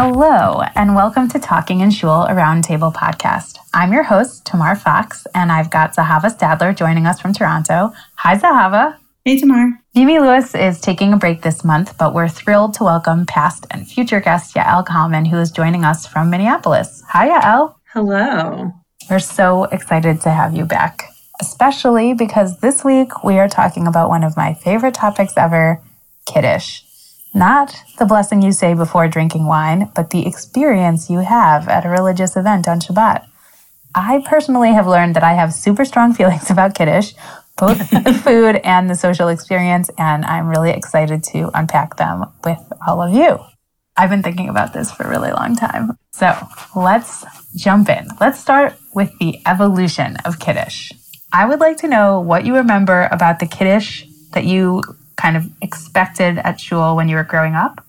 Hello, and welcome to Talking in Shul, a roundtable podcast. I'm your host, Tamar Fox, and I've got Zahava Stadler joining us from Toronto. Hi, Zahava. Hey, Tamar. Mimi Lewis is taking a break this month, but we're thrilled to welcome past and future guest Yael Kalman, who is joining us from Minneapolis. Hi, Yael. Hello. We're so excited to have you back, especially because this week we are talking about one of my favorite topics ever Kiddush. Not the blessing you say before drinking wine, but the experience you have at a religious event on Shabbat. I personally have learned that I have super strong feelings about Kiddush, both the food and the social experience, and I'm really excited to unpack them with all of you. I've been thinking about this for a really long time. So let's jump in. Let's start with the evolution of Kiddush. I would like to know what you remember about the Kiddush that you kind of expected at shul when you were growing up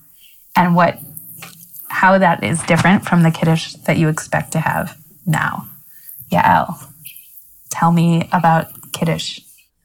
and what how that is different from the Kiddush that you expect to have now. Yael, tell me about Kiddush.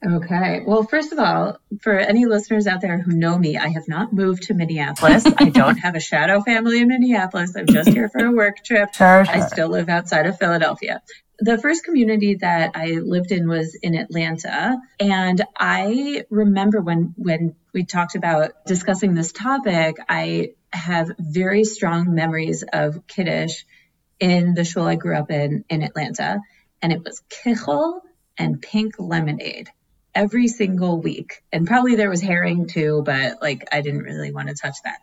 Okay. Well, first of all, for any listeners out there who know me, I have not moved to Minneapolis. I don't have a shadow family in Minneapolis. I'm just here for a work trip. Sure, sure. I still live outside of Philadelphia. The first community that I lived in was in Atlanta, and I remember when when we talked about discussing this topic, I have very strong memories of Kiddush in the shul I grew up in in Atlanta, and it was kichel and pink lemonade every single week. And probably there was herring too, but like I didn't really want to touch that.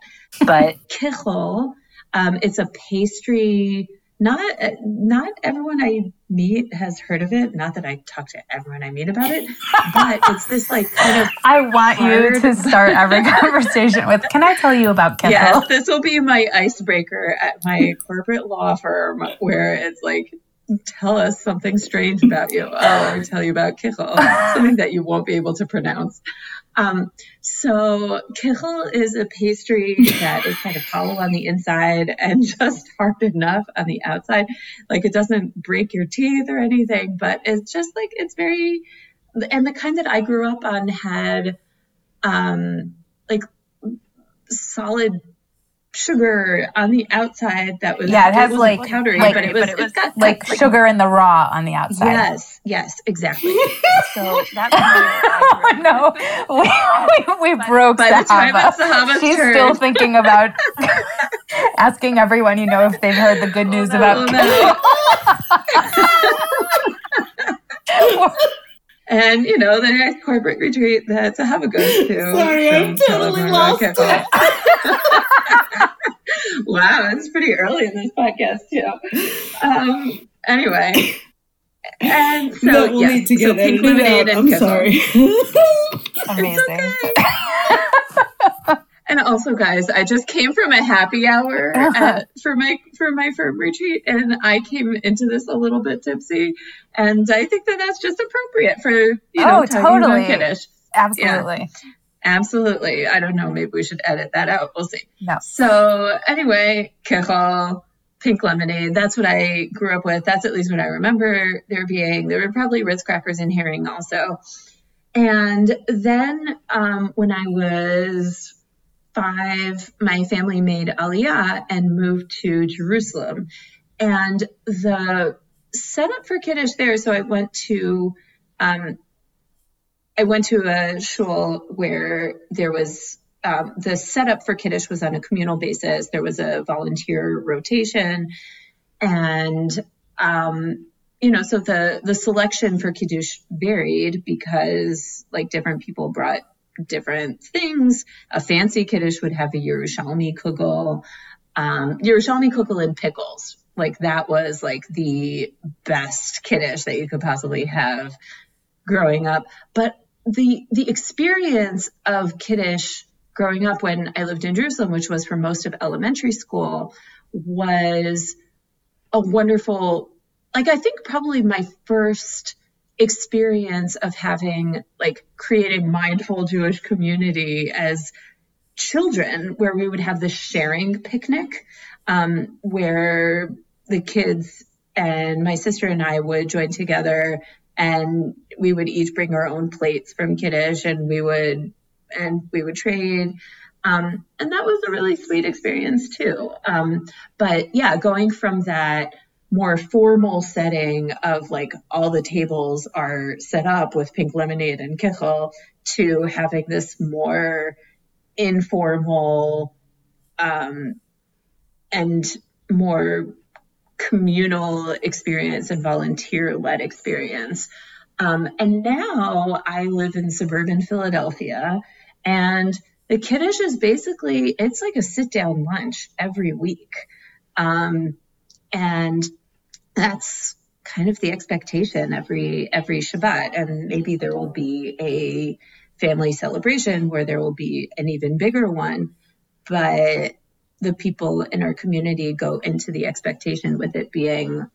But kichel, um, it's a pastry. Not not everyone I meet has heard of it. Not that I talk to everyone I meet about it, but it's this like kind of. I want you to start every conversation with. Can I tell you about kichel? Yes, this will be my icebreaker at my corporate law firm, where it's like tell us something strange about you. Oh, I'll tell you about kichel, something that you won't be able to pronounce. Um, so kichel is a pastry that is kind of hollow on the inside and just hard enough on the outside. Like it doesn't break your teeth or anything, but it's just like it's very and the kind that I grew up on had um like solid sugar on the outside that was yeah it has it like powdery like, but it was, but it was got like, like sugar in the raw on the outside yes yes exactly so that no we, we, we broke by the time it's she's turn. still thinking about asking everyone you know if they've heard the good oh, news oh, about no. And you know, the next corporate retreat that Zahava goes to. Sorry, I'm totally lost. wow, it's pretty early in this podcast too. Um, anyway, and so no, we'll yeah, need to get so pink lemonade and I'm sorry. amazing And also, guys, I just came from a happy hour at, for my for my firm retreat, and I came into this a little bit tipsy, and I think that that's just appropriate for you know Oh, talking totally. about Kiddush. absolutely Absolutely. I don't know. Maybe we should edit that out. We'll see. no So anyway, kichel, pink lemonade. That's what I grew up with. That's at least what I remember there being. There were probably Ritz crackers and herring also. And then um, when I was five, my family made Aliyah and moved to Jerusalem. And the setup for Kiddush there, so I went to um, I went to a shul where there was um, the setup for Kiddush was on a communal basis. There was a volunteer rotation, and um, you know, so the the selection for Kiddush varied because like different people brought different things. A fancy Kiddush would have a Yerushalmi kugel, um, Yerushalmi kugel and pickles. Like that was like the best Kiddush that you could possibly have growing up. But the the experience of Kiddush growing up when I lived in Jerusalem, which was for most of elementary school, was a wonderful like I think probably my first experience of having like creating mindful Jewish community as children where we would have this sharing picnic um, where the kids and my sister and I would join together and we would each bring our own plates from Kiddush and we would and we would trade Um, and that was a really sweet experience too. Um, but yeah, going from that more formal setting of like all the tables are set up with pink lemonade and kichel to having this more informal um, and more communal experience and volunteer led experience. Um, and now I live in suburban Philadelphia and the kiddush is basically it's like a sit down lunch every week um, and that's kind of the expectation every every Shabbat, and maybe there will be a family celebration where there will be an even bigger one, but the people in our community go into the expectation with it being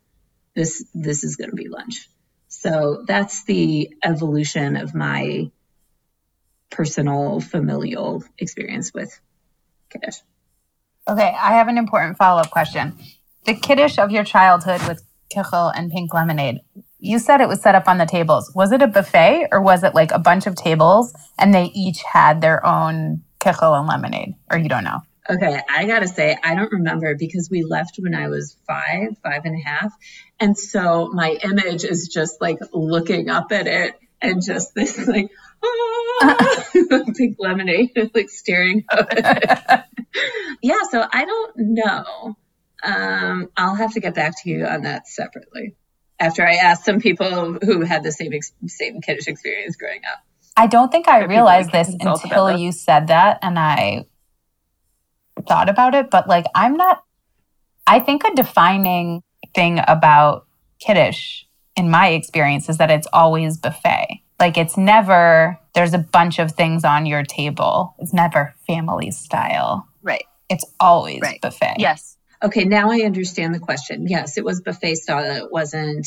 this this is going to be lunch. So that's the evolution of my personal familial experience with Kiddush. Okay, I have an important follow up question the kiddush of your childhood with kichel and pink lemonade. You said it was set up on the tables. Was it a buffet or was it like a bunch of tables and they each had their own kichel and lemonade? Or you don't know? Okay, I gotta say, I don't remember because we left when I was five, five and a half. And so my image is just like looking up at it and just this like, ah, pink lemonade, like staring up at it. yeah, so I don't know. Um, I'll have to get back to you on that separately after I asked some people who had the same ex- same kiddish experience growing up. I don't think I realized this until you said that, and I thought about it. But like, I'm not. I think a defining thing about kiddish, in my experience, is that it's always buffet. Like, it's never there's a bunch of things on your table. It's never family style. Right. It's always right. buffet. Yes. Okay, now I understand the question. Yes, it was buffet style. It wasn't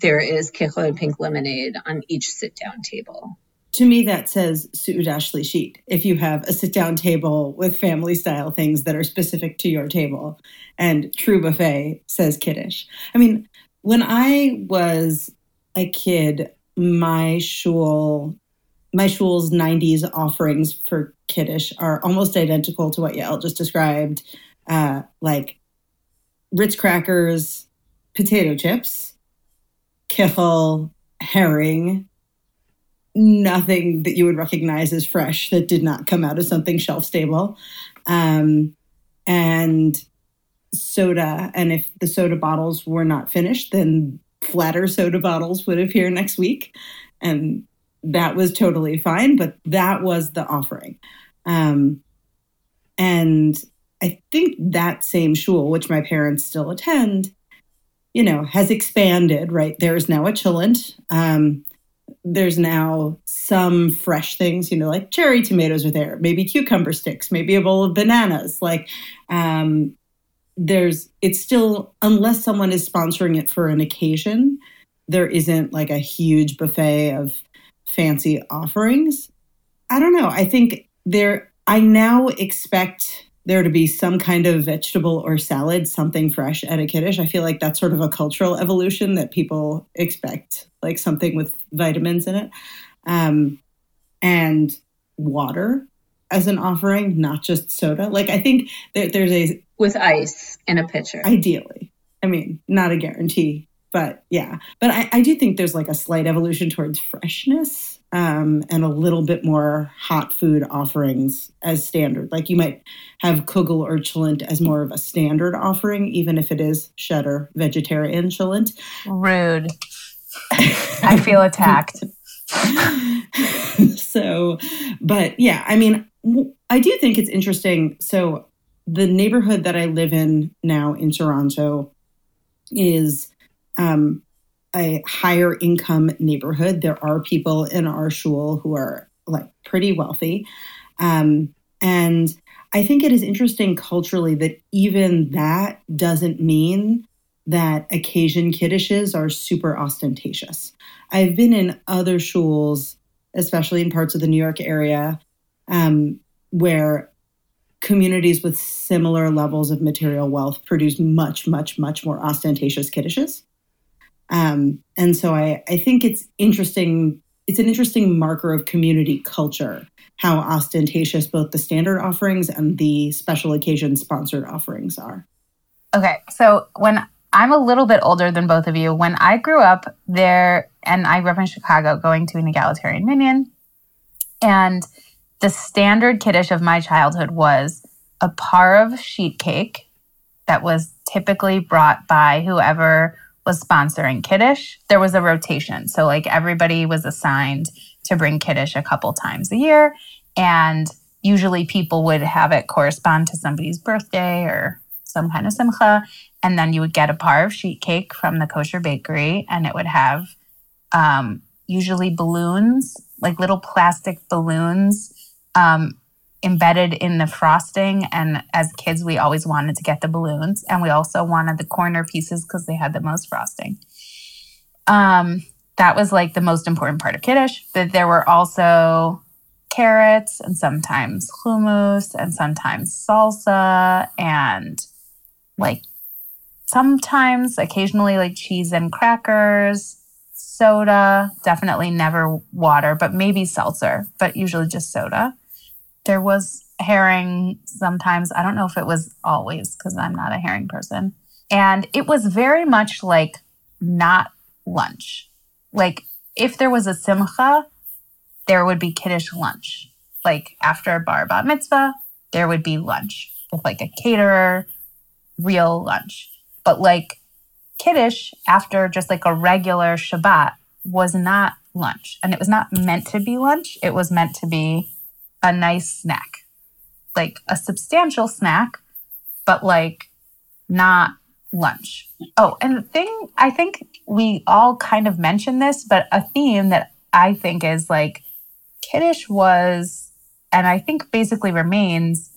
there is kichel and pink lemonade on each sit down table. To me, that says Su'udah Shlishit. If you have a sit down table with family style things that are specific to your table, and true buffet says kiddish. I mean, when I was a kid, my shul, my shul's 90s offerings for kiddish are almost identical to what Yael just described uh, like Ritz crackers, potato chips, kiffle, herring, nothing that you would recognize as fresh that did not come out of something shelf stable. Um, and soda. And if the soda bottles were not finished, then flatter soda bottles would appear next week. And that was totally fine, but that was the offering. Um, and I think that same shul, which my parents still attend, you know, has expanded, right? There's now a chillent. Um, there's now some fresh things, you know, like cherry tomatoes are there, maybe cucumber sticks, maybe a bowl of bananas. Like, um, there's, it's still, unless someone is sponsoring it for an occasion, there isn't like a huge buffet of fancy offerings. I don't know. I think there, I now expect there to be some kind of vegetable or salad, something fresh at a kiddush. I feel like that's sort of a cultural evolution that people expect, like something with vitamins in it. Um, and water as an offering, not just soda. Like I think there, there's a with ice in a pitcher. Ideally, I mean, not a guarantee, but yeah. But I, I do think there's like a slight evolution towards freshness um, and a little bit more hot food offerings as standard. Like you might have kugel or cholent as more of a standard offering, even if it is cheddar vegetarian cholent. Rude. I feel attacked. so, but yeah, I mean, I do think it's interesting. So, the neighborhood that I live in now in Toronto is um, a higher income neighborhood. There are people in our shul who are like pretty wealthy. Um, and I think it is interesting culturally that even that doesn't mean that occasion kiddishes are super ostentatious. I've been in other shuls, especially in parts of the New York area, um, where communities with similar levels of material wealth produce much, much, much more ostentatious kiddishes. Um, and so I, I think it's interesting. It's an interesting marker of community culture how ostentatious both the standard offerings and the special occasion sponsored offerings are. Okay, so when I'm a little bit older than both of you, when I grew up there, and I grew up in Chicago going to an egalitarian minyan, and the standard kiddush of my childhood was a parve sheet cake that was typically brought by whoever was sponsoring Kiddush. There was a rotation. So, like, everybody was assigned to bring Kiddush a couple times a year. And usually people would have it correspond to somebody's birthday or some kind of simcha. And then you would get a parve sheet cake from the kosher bakery, and it would have um, usually balloons, like little plastic balloons um, embedded in the frosting. And as kids, we always wanted to get the balloons, and we also wanted the corner pieces because they had the most frosting. Um, that was like the most important part of kiddush. But there were also carrots and sometimes hummus and sometimes salsa and like sometimes occasionally like cheese and crackers soda definitely never water but maybe seltzer but usually just soda there was herring sometimes. I don't know if it was always because I'm not a herring person. And it was very much like not lunch. Like if there was a simcha, there would be kiddish lunch. Like after a bar bat mitzvah, there would be lunch with like a caterer, real lunch. But like kiddish after just like a regular Shabbat was not lunch. And it was not meant to be lunch. It was meant to be a nice snack, like a substantial snack, but like not lunch. Oh, and the thing I think we all kind of mentioned this, but a theme that I think is like kiddish was, and I think basically remains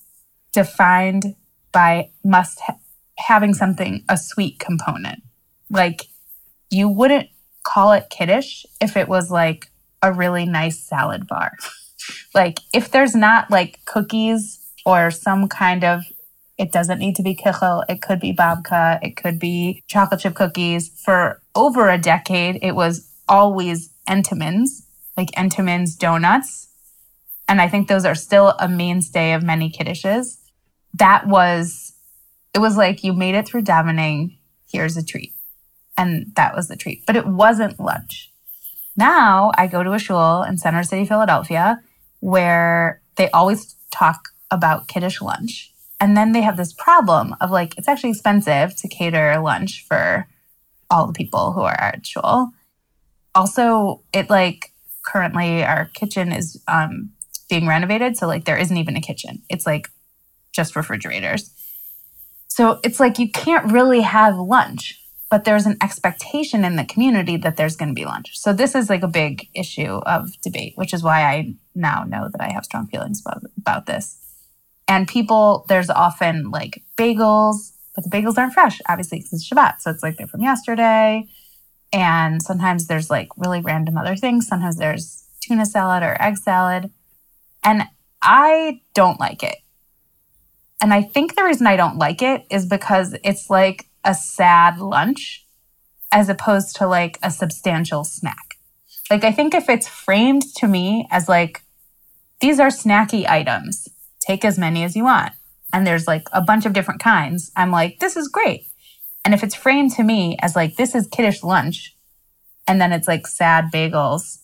defined by must ha- having something, a sweet component. Like you wouldn't call it kiddish if it was like a really nice salad bar. Like if there's not like cookies or some kind of it doesn't need to be kichel. It could be babka. It could be chocolate chip cookies. For over a decade, it was always Entenmann's, like Entenmann's donuts. And I think those are still a mainstay of many kiddishes. That was, it was like you made it through davening. Here's a treat. And that was the treat. But it wasn't lunch. Now I go to a shul in Center City, Philadelphia, where they always talk about kiddish lunch. And then they have this problem of like, it's actually expensive to cater lunch for all the people who are at shul. Also, it like currently our kitchen is um, being renovated. So like there isn't even a kitchen. It's like just refrigerators. So it's like you can't really have lunch but there's an expectation in the community that there's going to be lunch. So this is like a big issue of debate, which is why I now know that I have strong feelings about, about this. And people, there's often like bagels, but the bagels aren't fresh, obviously, because it's Shabbat. So it's like they're from yesterday. And sometimes there's like really random other things. Sometimes there's tuna salad or egg salad. And I don't like it. And I think the reason I don't like it is because it's like a sad lunch as opposed to like a substantial snack. Like, I think if it's framed to me as like, these are snacky items, take as many as you want. And there's like a bunch of different kinds. I'm like, this is great. And if it's framed to me as like, this is kiddish lunch, and then it's like sad bagels,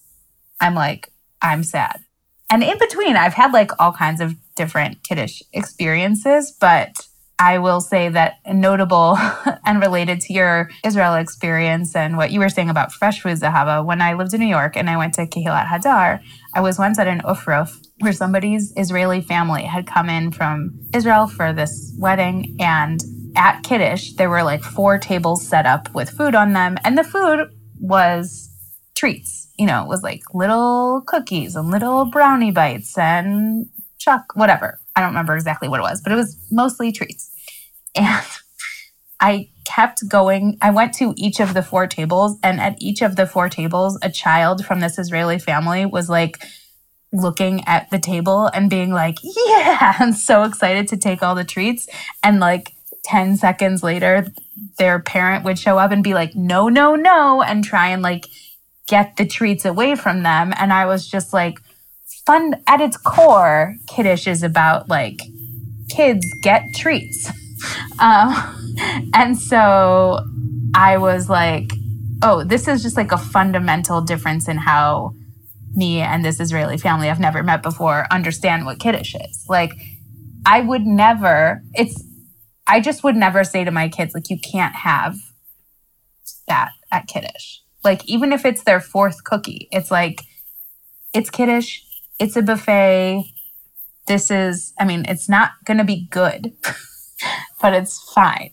I'm like, I'm sad. And in between, I've had like all kinds of different kiddish experiences, but I will say that notable and related to your Israel experience and what you were saying about fresh food, Zahava, when I lived in New York and I went to Kehilat Hadar, I was once at an Ufruf where somebody's Israeli family had come in from Israel for this wedding. And at Kiddush, there were like four tables set up with food on them. And the food was treats. You know, it was like little cookies and little brownie bites and chuck, whatever. I don't remember exactly what it was, but it was mostly treats. And I kept going. I went to each of the four tables, and at each of the four tables, a child from this Israeli family was like looking at the table and being like, Yeah, I'm so excited to take all the treats. And like 10 seconds later, their parent would show up and be like, No, no, no, and try and like get the treats away from them. And I was just like, fun at its core, Kiddish is about like kids get treats. um, and so I was like, oh, this is just like a fundamental difference in how me and this Israeli family I've never met before understand what Kiddish is. Like, I would never, it's, I just would never say to my kids, like, you can't have that at Kiddish. Like, even if it's their fourth cookie, it's like, it's Kiddish, it's a buffet. This is, I mean, it's not going to be good, but it's fine.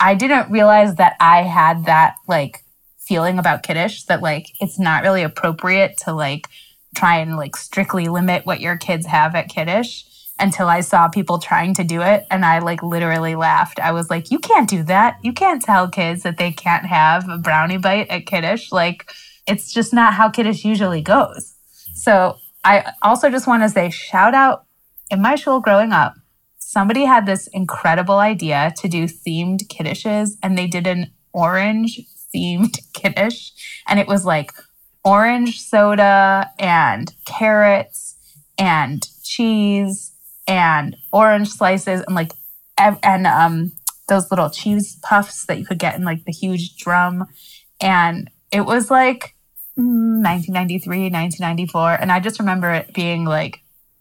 I didn't realize that I had that like feeling about kiddish that like it's not really appropriate to like try and like strictly limit what your kids have at kiddish until I saw people trying to do it and I like literally laughed. I was like, you can't do that. You can't tell kids that they can't have a brownie bite at kiddish. Like it's just not how kiddish usually goes. So I also just want to say shout out in my school growing up somebody had this incredible idea to do themed kiddishes and they did an orange themed kiddish and it was like orange soda and carrots and cheese and orange slices and like and um those little cheese puffs that you could get in like the huge drum. And it was like 1993 1994 and i just remember it being like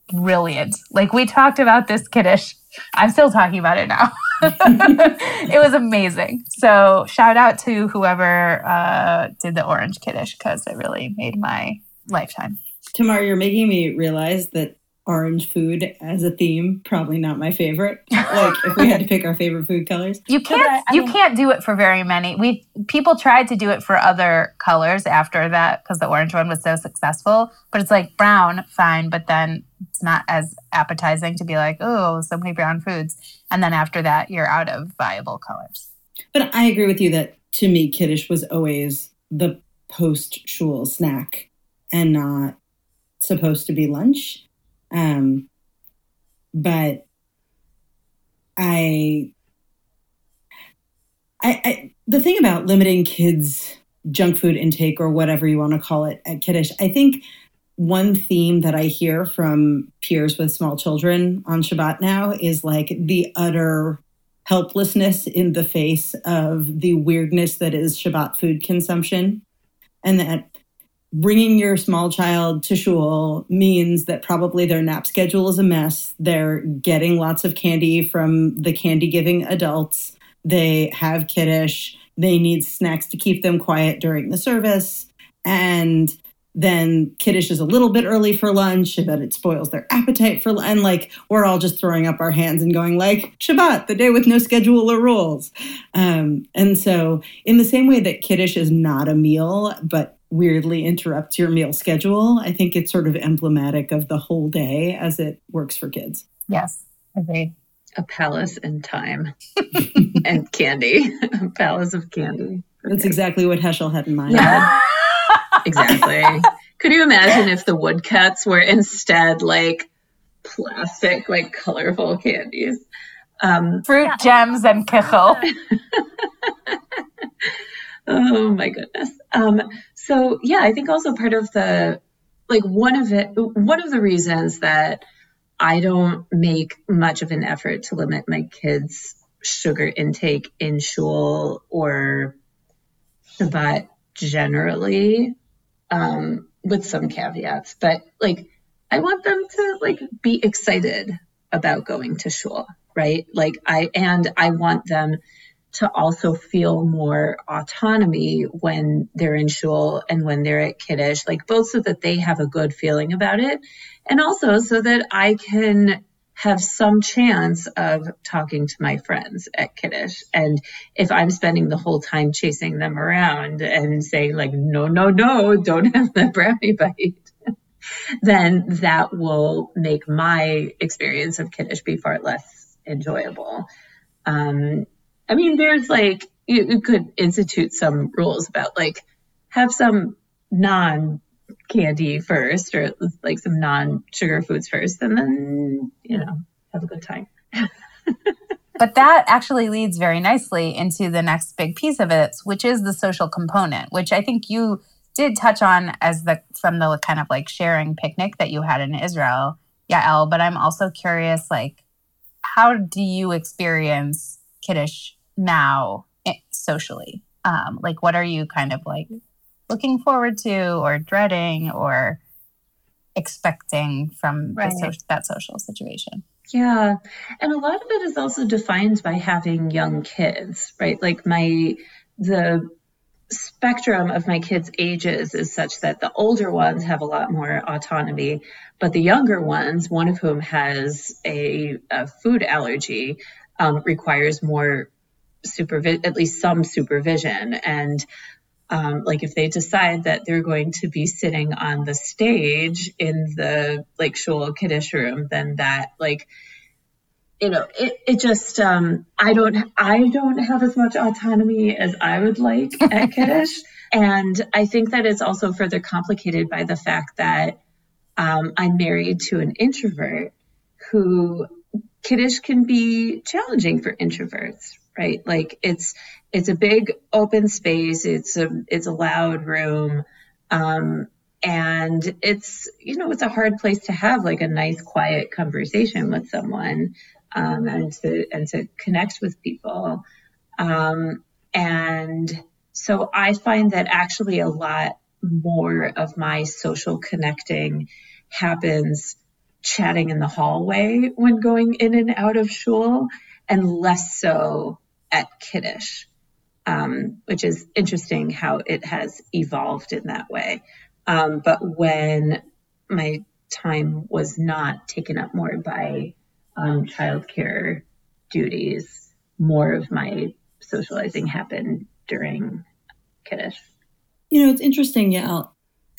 brilliant. Like we talked about this kiddish. I'm still talking about it now. it was amazing. So shout out to whoever uh, did the orange kiddish because it really made my lifetime. Tamar, you're making me realize that orange food as a theme probably not my favorite. Like if we had to pick our favorite food colors. You can't I, I you mean, can't do it for very many. We people tried to do it for other colors after that because the orange one was so successful but it's like brown fine but then it's not as appetizing to be like oh so many brown foods. And then after that you're out of viable colors. But i agree with you that to me kiddish was always the post shul snack and not supposed to be lunch um, but I, I, I, the thing about limiting kids' junk food intake or whatever you want to call it at Kiddish, I think one theme that I hear from peers with small children on Shabbat now is like the utter helplessness in the face of the weirdness that is Shabbat food consumption. And that bringing your small child to shul means that probably their nap schedule is a mess. They're getting lots of candy from the candy giving adults. They have kiddish. They need snacks to keep them quiet during the service. And then kiddish is a little bit early for lunch, and that it spoils their appetite for and like we're all just throwing up our hands and going like Shabbat, the day with no schedule or rules. Um, and so, in the same way that kiddish is not a meal, but weirdly interrupts your meal schedule. I think it's sort of emblematic of the whole day as it works for kids. Yes, agreed. A palace in time and candy, a palace of candy. That's exactly what Heschel had in mind. Yeah, exactly. Could you imagine if the woodcuts were instead like plastic, like colorful candies? Um, Fruit yeah. gems and kichel. oh my goodness. Um, so yeah, I think also part of the like one of it one of the reasons that I don't make much of an effort to limit my kids' sugar intake in shul or Shabbat generally, um, with some caveats, but like I want them to like be excited about going to shul, right? Like I and I want them to also feel more autonomy when they're in shul and when they're at kiddush, like both so that they have a good feeling about it, and also so that I can have some chance of talking to my friends at kiddush. And if I'm spending the whole time chasing them around and saying like, no, no, no, don't have the brownie bite. then that will make my experience of kiddush be far less enjoyable. Um, I mean, there's like, you, you could institute some rules about like, have some non candy first or like some non sugar foods first, and then, you know, have a good time. but that actually leads very nicely into the next big piece of it, which is the social component, which I think you did touch on as the from the kind of like sharing picnic that you had in Israel, Yael, but I'm also curious like how do you experience Kiddush now eh, socially? Um, like what are you kind of like looking forward to or dreading or expecting from right. so- that social situation? Yeah. And a lot of it is also defined by having young kids, right? Like my, the spectrum of my kids' ages is such that the older ones have a lot more autonomy, but the younger ones, one of whom has a, a food allergy, um, requires more supervision, at least some supervision. And um, like if they decide that they're going to be sitting on the stage in the like shul kiddush room, then that like you know it, it just um, I don't I don't have as much autonomy as I would like at kiddush, and I think that it's also further complicated by the fact that um, I'm married to an introvert who kiddush can be challenging for introverts right? Like it's it's a big open space it's a it's a loud room um, and it's you know it's a hard place to have like a nice quiet conversation with someone um, and to and to connect with people. Um, and so i find that actually a lot more of my social connecting happens chatting in the hallway when going in and out of shul and less so at Kiddush, um, which is interesting how it has evolved in that way. Um, but when my time was not taken up more by um, childcare duties, more of my socializing happened during Kiddush. You know, it's interesting, yeah.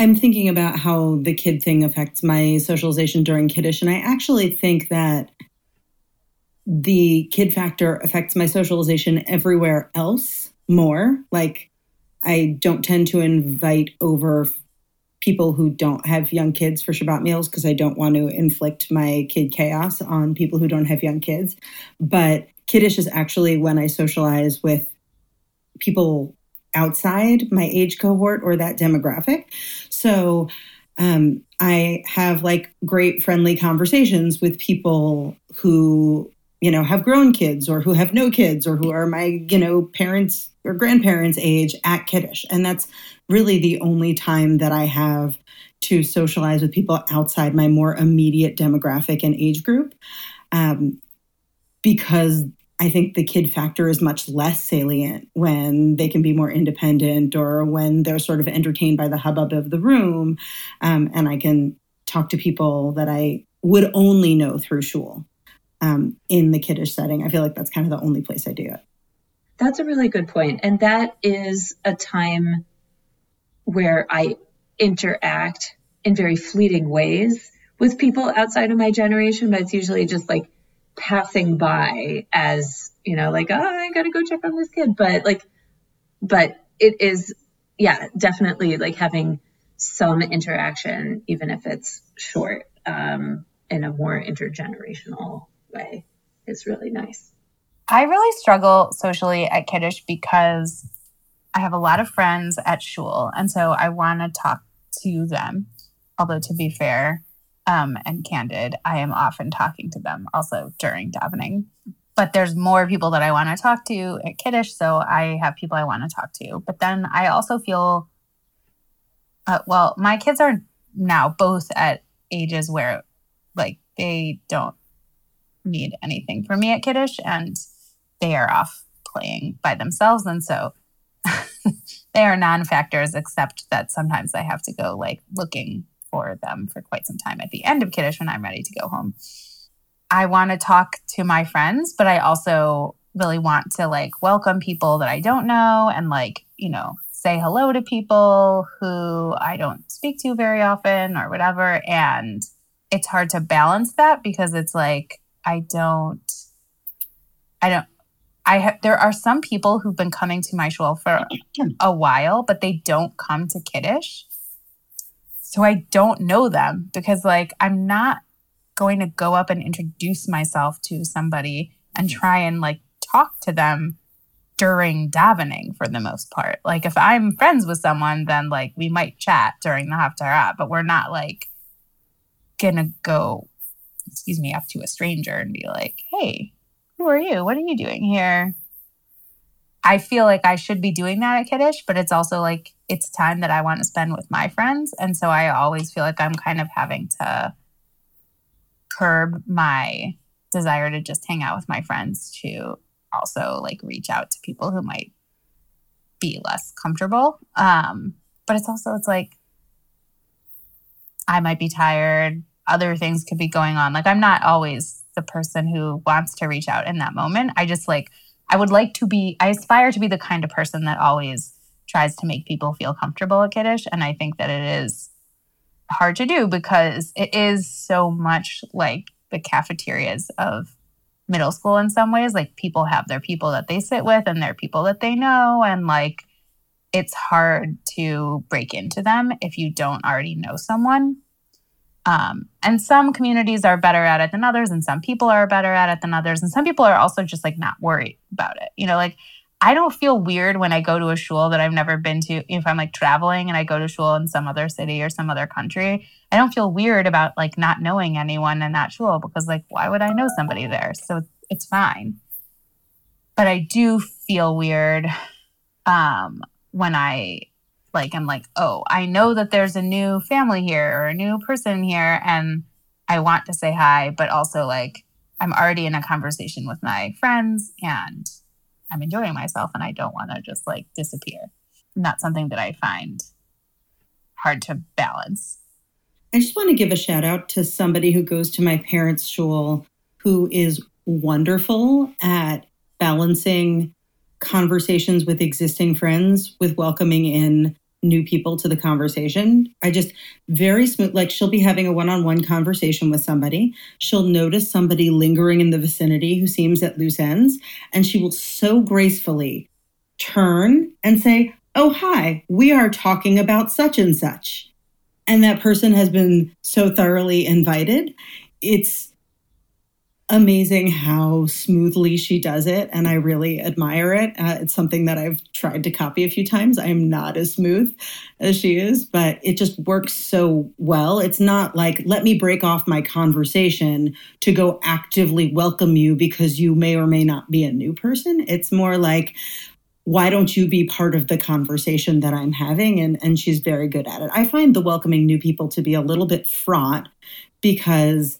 I'm thinking about how the kid thing affects my socialization during Kiddush, and I actually think that the kid factor affects my socialization everywhere else more. Like, I don't tend to invite over people who don't have young kids for Shabbat meals because I don't want to inflict my kid chaos on people who don't have young kids. But kiddish is actually when I socialize with people outside my age cohort or that demographic. So um, I have like great friendly conversations with people who you know, have grown kids or who have no kids or who are my, you know, parents or grandparents' age at kiddish And that's really the only time that I have to socialize with people outside my more immediate demographic and age group. Um, because I think the kid factor is much less salient when they can be more independent or when they're sort of entertained by the hubbub of the room. Um, and I can talk to people that I would only know through shul um, in the kiddish setting. I feel like that's kind of the only place I do it. That's a really good point. And that is a time where I interact in very fleeting ways with people outside of my generation, but it's usually just like passing by as, you know, like, oh, I got to go check on this kid. But like, but it is, yeah, definitely like having some interaction, even if it's short, um, in a more intergenerational way is really nice. I really struggle socially at Kiddush because I have a lot of friends at shul, and so I want to talk to them. Although, to be fair um, and candid, I am often talking to them also during davening. But there's more people that I want to talk to at Kiddush, so I have people I want to talk to. But then I also feel, uh, well, my kids are now both at ages where, like, they don't need anything from me at Kiddush, and they are off playing by themselves. And so they are non factors, except that sometimes I have to go like looking for them for quite some time at the end of Kiddush when I'm ready to go home. I want to talk to my friends, but I also really want to like welcome people that I don't know and like, you know, say hello to people who I don't speak to very often or whatever. And it's hard to balance that because it's like I don't, I don't, I have, there are some people who've been coming to my shul for a while, but they don't come to Kiddush. So I don't know them because, like, I'm not going to go up and introduce myself to somebody and mm-hmm. try and, like, talk to them during davening for the most part. Like if I'm friends with someone, then like we might chat during the Haftarah, but we're not like gonna go, excuse me, up to a stranger and be like, hey, who are you? What are you doing here? I feel like I should be doing that at Kiddish, but it's also like it's time that I want to spend with my friends. And so I always feel like I'm kind of having to curb my desire to just hang out with my friends to also like reach out to people who might be less comfortable. Um, but it's also it's like I might be tired. Other things could be going on. Like I'm not always the person who wants to reach out in that moment. I just like I would like to be I aspire to be the kind of person that always tries to make people feel comfortable at Kiddush. And I think that it is hard to do because it is so much like the cafeterias of middle school in some ways. Like people have their people that they sit with and their people that they know. And like it's hard to break into them if you don't already know someone. Um, and some communities are better at it than others, and some people are better at it than others. And some people are also just like not worried about it. You know, like I don't feel weird when I go to a shul that I've never been to. If I'm like traveling and I go to shul in some other city or some other country, I don't feel weird about like not knowing anyone in that shul because like why would I know somebody there? So it's fine. But I do feel weird um, when I like I'm like, oh, I know that there's a new family here or a new person here, and I want to say hi, but also like I'm already in a conversation with my friends and I'm enjoying myself and I don't want to just like disappear. Not something that I find hard to balance. I just want to give a shout out to somebody who goes to my parents' shul who is wonderful at balancing conversations with existing friends with welcoming in new people to the conversation. I just very smooth, like she'll be having a one on one conversation with somebody. She'll notice somebody lingering in the vicinity who seems at loose ends, and she will so gracefully turn and say, Oh, hi, we are talking about such and such. And that person has been so thoroughly invited. It's amazing how smoothly she does it and i really admire it. Uh, it's something that i've tried to copy a few times. I am not as smooth as she is but it just works so well. It's not like let me break off my conversation to go actively welcome you because you may or may not be a new person. It's more like why don't you be part of the conversation that i'm having? And and she's very good at it. I find the welcoming new people to be a little bit fraught because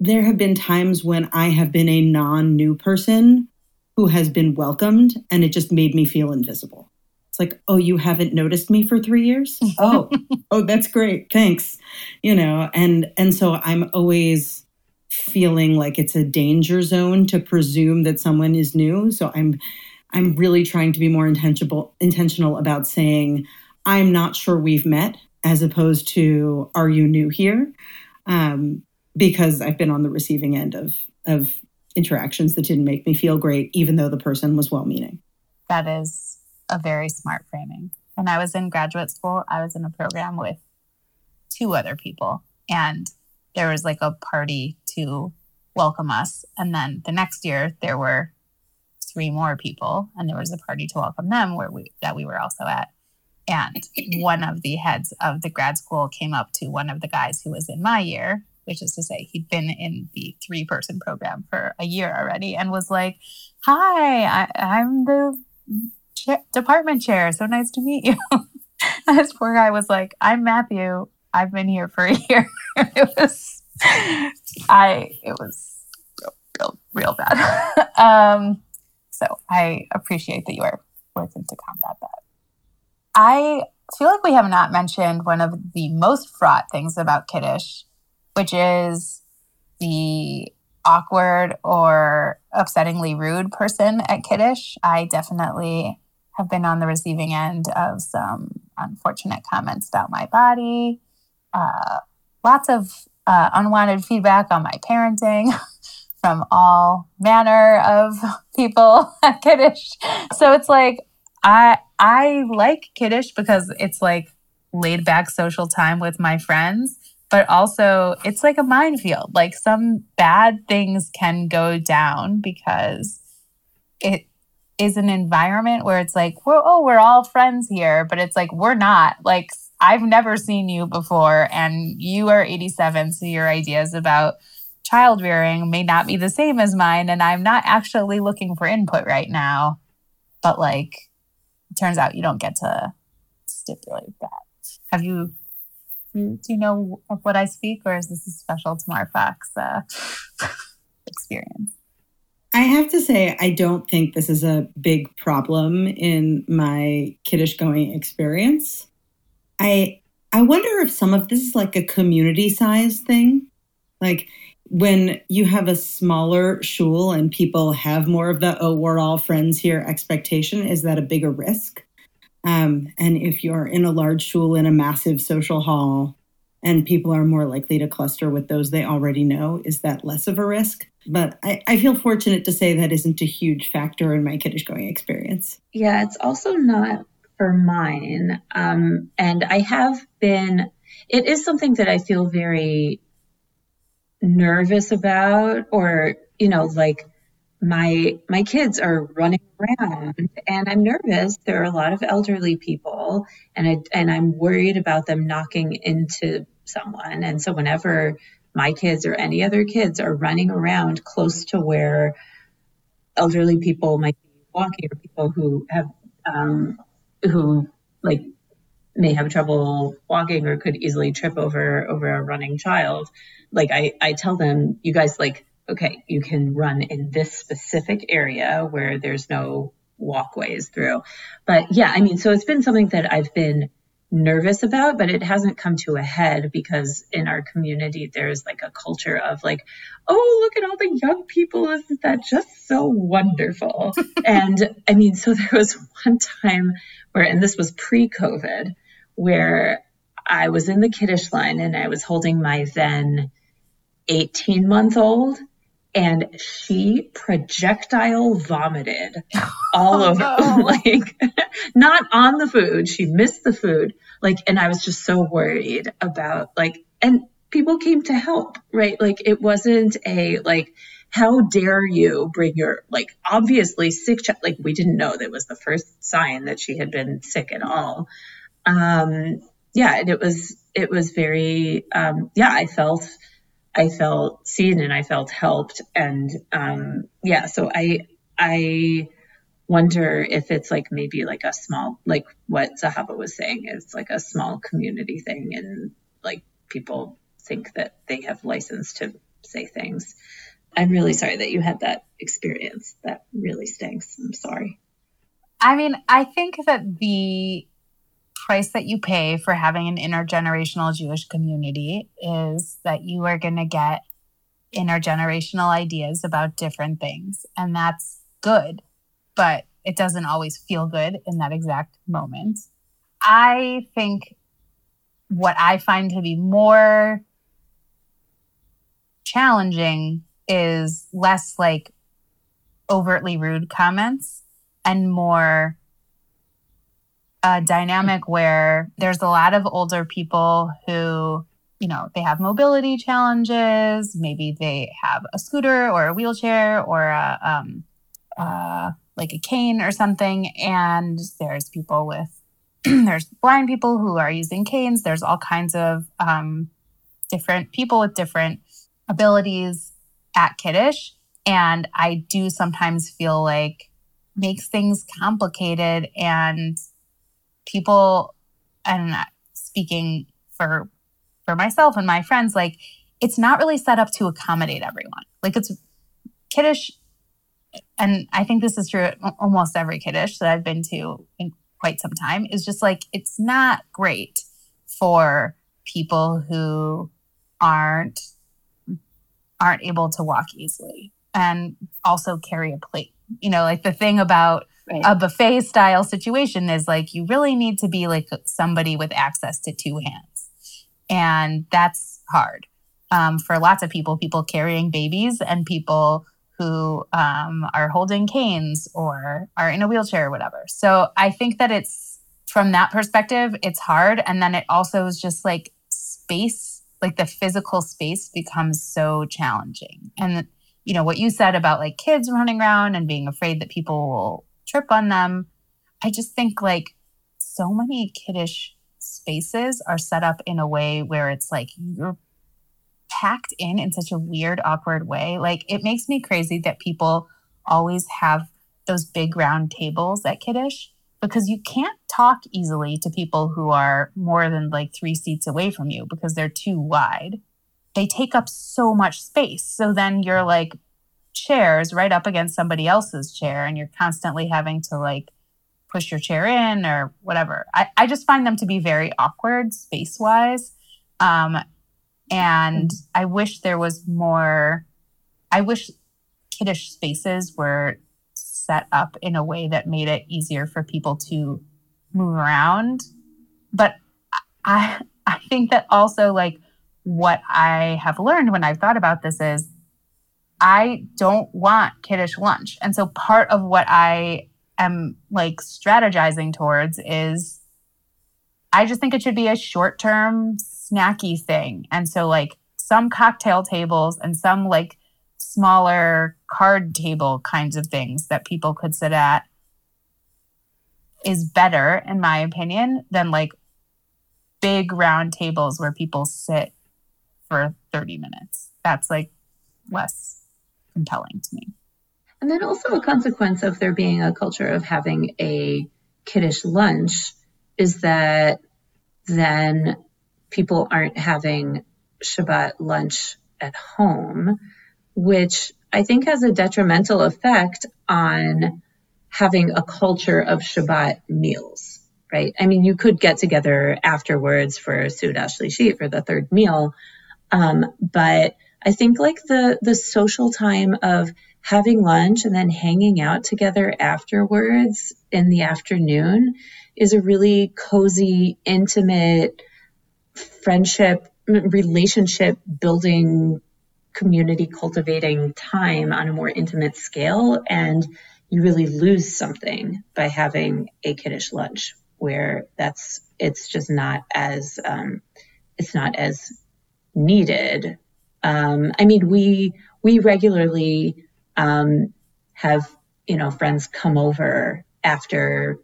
there have been times when I have been a non new person who has been welcomed and it just made me feel invisible. It's like, oh, you haven't noticed me for three years? Oh, oh, that's great. Thanks. You know, and and so I'm always feeling like it's a danger zone to presume that someone is new. So I'm I'm really trying to be more intentional intentional about saying, I'm not sure we've met, as opposed to are you new here? Um, because I've been on the receiving end of of interactions that didn't make me feel great, even though the person was well meaning. That is a very smart framing. When I was in graduate school, I was in a program with two other people, and there was like a party to welcome us. And then the next year, there were three more people, and there was a party to welcome them where we that we were also at. And one of the heads of the grad school came up to one of the guys who was in my year which is to say he'd been in the three person program for a year already and was like, Hi, I, am the cha- department chair. So nice to meet you. this poor guy was like, I'm Matthew. I've been here for a year. it was, I, it was real, real, real bad. um, so I appreciate that you are working to combat that. I feel like we have not mentioned one of the most fraught things about Kiddush, which is the awkward or upsettingly rude person at Kiddush. I definitely have been on the receiving end of some unfortunate comments about my body, uh, lots of uh, unwanted feedback on my parenting. from all manner of people at Kiddush. So it's like I I like Kiddush because it's like laid back social time with my friends but also it's like a minefield. Like some bad things can go down because it is an environment where it's like, we're, oh, we're all friends here, but it's like, we're not. Like, I've never seen you before, and you are 87, so your ideas about child rearing may not be the same as mine, and I'm not actually looking for input right now. But like, it turns out you don't get to stipulate that. Have you? Do you know of what I speak, or is this a special Tamar Fox uh, experience? I have to say, I don't think this is a big problem in my kiddish going experience. I I wonder if some of this is like a community size thing. Like when you have a smaller shul and people have more of the oh we're all friends here expectation, is that a bigger risk? Um, and if you're in a large shul in a massive social hall and people are more likely to cluster with those they already know, is that less of a risk? But I, I feel fortunate to say that isn't a huge factor in my kiddish going experience. Yeah, it's also not for mine. Um, and I have been, it is something that I feel very nervous about, or, you know, like my my kids are running around and I'm nervous. There are a lot of elderly people and I and I'm worried about them knocking into someone. And so whenever my kids or any other kids are running around close to where elderly people might be walking or people who have um, who like may have trouble walking or could easily trip over over a running child like i i tell them you guys like okay you can run in this specific area where there's no walkways through but yeah i mean so it's been something that i've been nervous about, but it hasn't come to a head because in our community, there's like a culture of like, oh, look at all the young people. Isn't that just so wonderful? and I mean, so there was one time where, and this was pre COVID, where I was in the kiddish line and I was holding my then 18 month old and she projectile vomited all oh, over no. like not on the food. She missed the food. Like and i was just so worried about like and people came to help right? Like it wasn't a like how dare you bring your like obviously sick child like we didn't know that was the first sign that she had been sick at all. Um yeah and it was it was very um yeah i felt I felt seen and I felt helped. And um, yeah, so I I wonder if it's like maybe like a small like what Zahava was saying is like a small community thing and like people think that they have license to say things. I'm really sorry that you had that experience. That really stinks. I'm sorry. I mean, I think that the price that you pay for having an intergenerational Jewish community is that you are going to get intergenerational ideas about different things. And that's good, but it doesn't always feel good in that exact moment. I think what I find to be more challenging is less like overtly rude comments and more a dynamic where there's a lot of older people who, you know, they have mobility challenges. Maybe they have a scooter or a wheelchair or a, um, uh, like a cane or something. And there's people with, there's blind people who are using canes. There's all kinds of um, different people with different abilities at Kiddish. And I do sometimes feel like makes things complicated and people and speaking for for myself and my friends like it's not really set up to accommodate everyone. Like it's kiddish and i think this is true at almost every kiddish that i've been to in quite some time is just like it's not great for people who aren't aren't able to walk easily and also carry a plate. You know like the thing about right. a buffet style situation is like you really need to be like somebody with access to two hands. And that's hard um, for lots of people, people carrying babies and people who um, are holding canes or are in a wheelchair or whatever. So I think that it's from that perspective, it's hard. And then it also is just like space, like the physical space becomes so challenging. And, you know, what you said about like kids running around and being afraid that people will trip on them. I just think like so many kiddish spaces are set up in a way where it's like you're packed in in such a weird, awkward way. Like it makes me crazy that people always have those big round tables at kiddish because you can't talk easily to people who are more than like three seats away from you because they're too wide. They take up so much space. So then you're like chairs right up against somebody else's chair and you're constantly having to like push your chair in or whatever. I, I just find them to be very awkward space wise. Um, and I wish there was more, I wish kiddish spaces were set up in a way that made it easier for people to move around. But I, I think that also like what I have learned when I've thought about this is I don't want kiddish lunch. And so part of what I am like strategizing towards is I just think it should be a short term snacky thing. And so like some cocktail tables and some like smaller card table kinds of things that people could sit at is better in my opinion than like big round tables where people sit for 30 minutes. That's like less compelling to me. And then also a consequence of there being a culture of having a kiddish lunch is that then people aren't having Shabbat lunch at home, which I think has a detrimental effect on having a culture of Shabbat meals, right? I mean, you could get together afterwards for Seudah Shlishit for the third meal, um, but I think like the the social time of having lunch and then hanging out together afterwards in the afternoon is a really cozy, intimate friendship, relationship building, community cultivating time on a more intimate scale. And you really lose something by having a kiddish lunch where that's, it's just not as, um, it's not as needed. Um, I mean, we, we regularly, um, have, you know, friends come over after,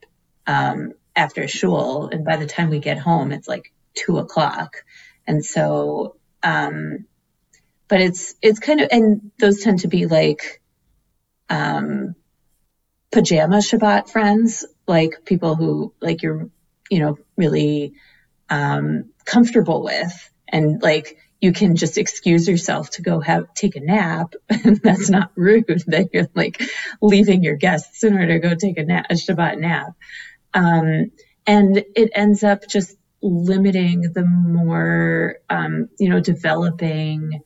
um, after shul. And by the time we get home, it's like two o'clock. And so, um, but it's, it's kind of, and those tend to be like, um, pajama Shabbat friends, like people who like you're, you know, really, um, comfortable with and like, you can just excuse yourself to go have take a nap and that's not rude that you're like leaving your guests in order to go take a nap a Shabbat nap. Um, and it ends up just limiting the more, um, you know, developing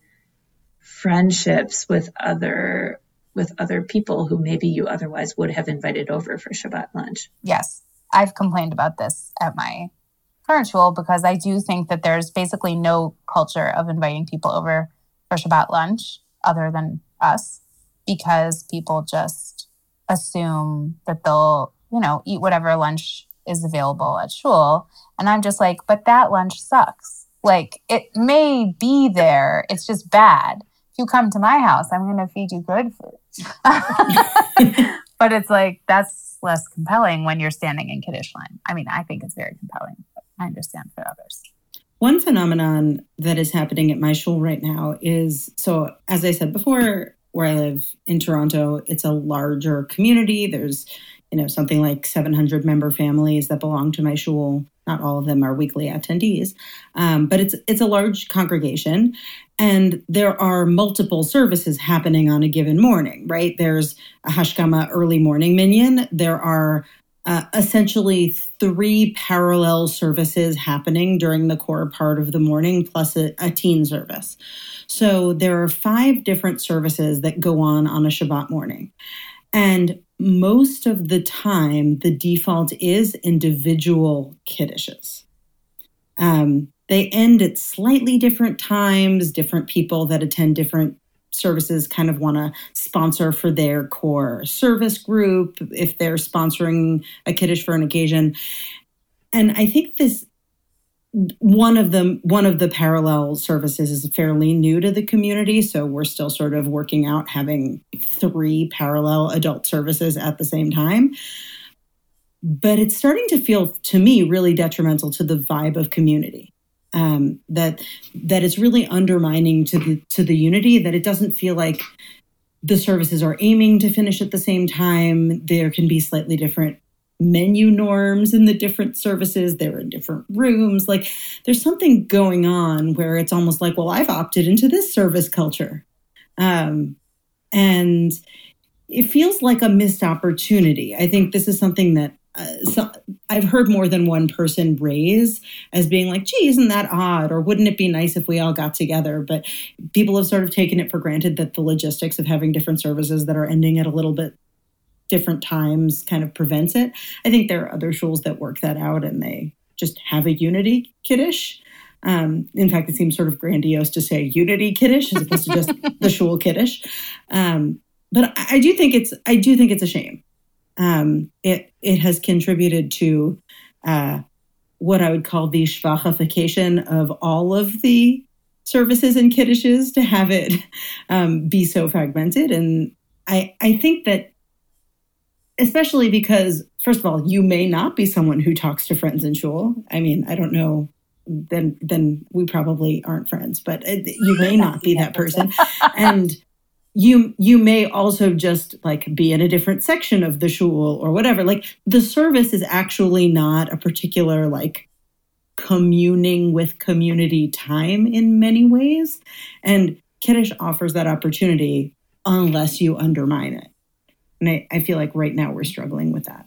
friendships with other with other people who maybe you otherwise would have invited over for Shabbat lunch. Yes, I've complained about this at my current because I do think that there's basically no culture of inviting people over for Shabbat lunch other than us because people just assume that they'll, you know, eat whatever lunch is available at shul. And I'm just like, but that lunch sucks. Like it may be there, it's just bad. If you come to my house, I'm going to feed you good food. but it's like, that's less compelling when you're standing in Kiddush line. I mean, I think it's very compelling, I understand for others. One phenomenon that is happening at my shul right now is so, as I said before, where I live in Toronto, it's a larger community. There's you know something like 700 member families that belong to my shul not all of them are weekly attendees um, but it's it's a large congregation and there are multiple services happening on a given morning right there's a hashkama early morning minyan there are uh, essentially three parallel services happening during the core part of the morning plus a, a teen service so there are five different services that go on on a shabbat morning and most of the time, the default is individual kiddishes. Um, they end at slightly different times. Different people that attend different services kind of want to sponsor for their core service group if they're sponsoring a kiddish for an occasion. And I think this one of the one of the parallel services is fairly new to the community so we're still sort of working out having three parallel adult services at the same time but it's starting to feel to me really detrimental to the vibe of community um, that that it's really undermining to the to the unity that it doesn't feel like the services are aiming to finish at the same time there can be slightly different menu norms in the different services. They're in different rooms. Like there's something going on where it's almost like, well, I've opted into this service culture. Um, and it feels like a missed opportunity. I think this is something that uh, so I've heard more than one person raise as being like, gee, isn't that odd? Or wouldn't it be nice if we all got together? But people have sort of taken it for granted that the logistics of having different services that are ending at a little bit different times kind of prevents it. I think there are other shuls that work that out and they just have a unity kiddish. Um, in fact, it seems sort of grandiose to say unity kiddish as opposed to just the shul kiddish. Um, but I, do think it's I do think it's a shame. Um, it it has contributed to uh, what I would call the schwachification of all of the services and kiddushes to have it um, be so fragmented. And I I think that especially because first of all you may not be someone who talks to friends in shul i mean i don't know then then we probably aren't friends but you may not be that person and you you may also just like be in a different section of the shul or whatever like the service is actually not a particular like communing with community time in many ways and kiddush offers that opportunity unless you undermine it and I, I feel like right now we're struggling with that.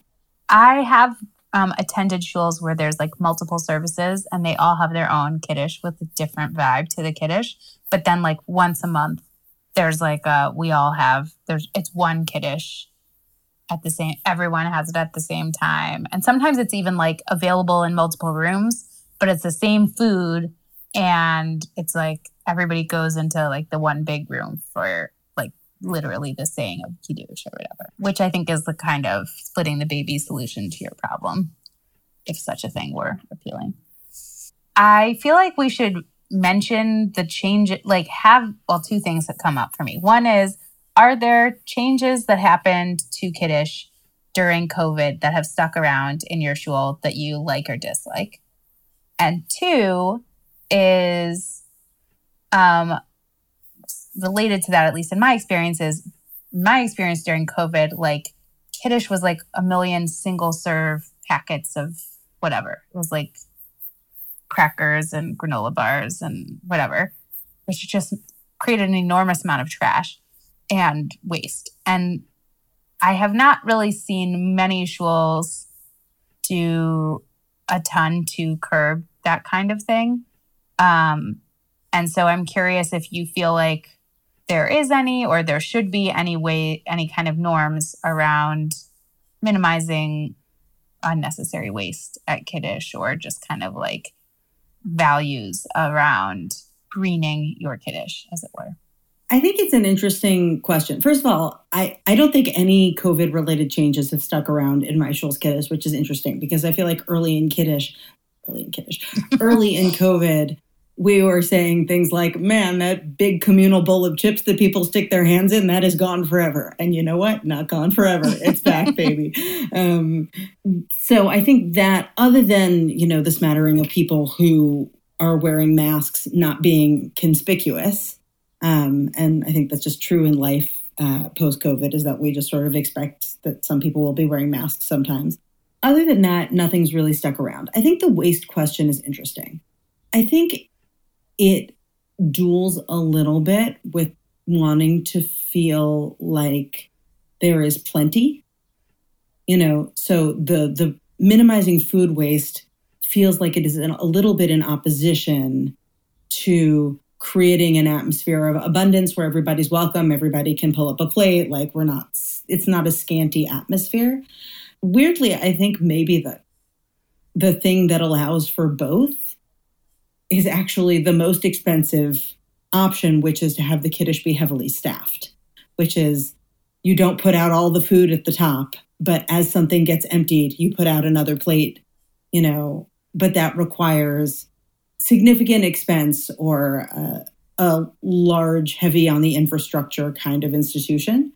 I have um, attended shuls where there's like multiple services and they all have their own kiddush with a different vibe to the kiddush. But then like once a month, there's like uh we all have there's it's one kiddish at the same everyone has it at the same time. And sometimes it's even like available in multiple rooms, but it's the same food and it's like everybody goes into like the one big room for like literally the saying of kiddush or whatever, which I think is the kind of splitting the baby solution to your problem, if such a thing were appealing. I feel like we should mention the change, like have, well, two things that come up for me. One is, are there changes that happened to kiddish during COVID that have stuck around in your shul that you like or dislike? And two is, um, related to that, at least in my experience, is my experience during COVID, like kiddish was like a million single serve packets of whatever. It was like crackers and granola bars and whatever, which just created an enormous amount of trash and waste. And I have not really seen many shuls do a ton to curb that kind of thing. Um, and so I'm curious if you feel like there is any or there should be any way any kind of norms around minimizing unnecessary waste at Kiddish or just kind of like values around greening your kiddush as it were I think it's an interesting question. First of all, I, I don't think any COVID related changes have stuck around in my Schul's Kiddush, which is interesting because I feel like early in Kiddush, early in Kiddush, early in COVID, we were saying things like, man, that big communal bowl of chips that people stick their hands in, that is gone forever. And you know what? Not gone forever. It's back, baby. Um, so I think that other than, you know, the smattering of people who are wearing masks not being conspicuous, um, and I think that's just true in life uh, post COVID, is that we just sort of expect that some people will be wearing masks sometimes. Other than that, nothing's really stuck around. I think the waste question is interesting. I think it duels a little bit with wanting to feel like there is plenty. You know, so the the minimizing food waste feels like it is a little bit in opposition to creating an atmosphere of abundance where everybody's welcome, everybody can pull up a plate, like we're not it's not a scanty atmosphere. Weirdly, I think maybe the the thing that allows for both is actually the most expensive option, which is to have the kiddush be heavily staffed, which is you don't put out all the food at the top, but as something gets emptied, you put out another plate, you know, but that requires significant expense or a large, heavy on the infrastructure kind of institution.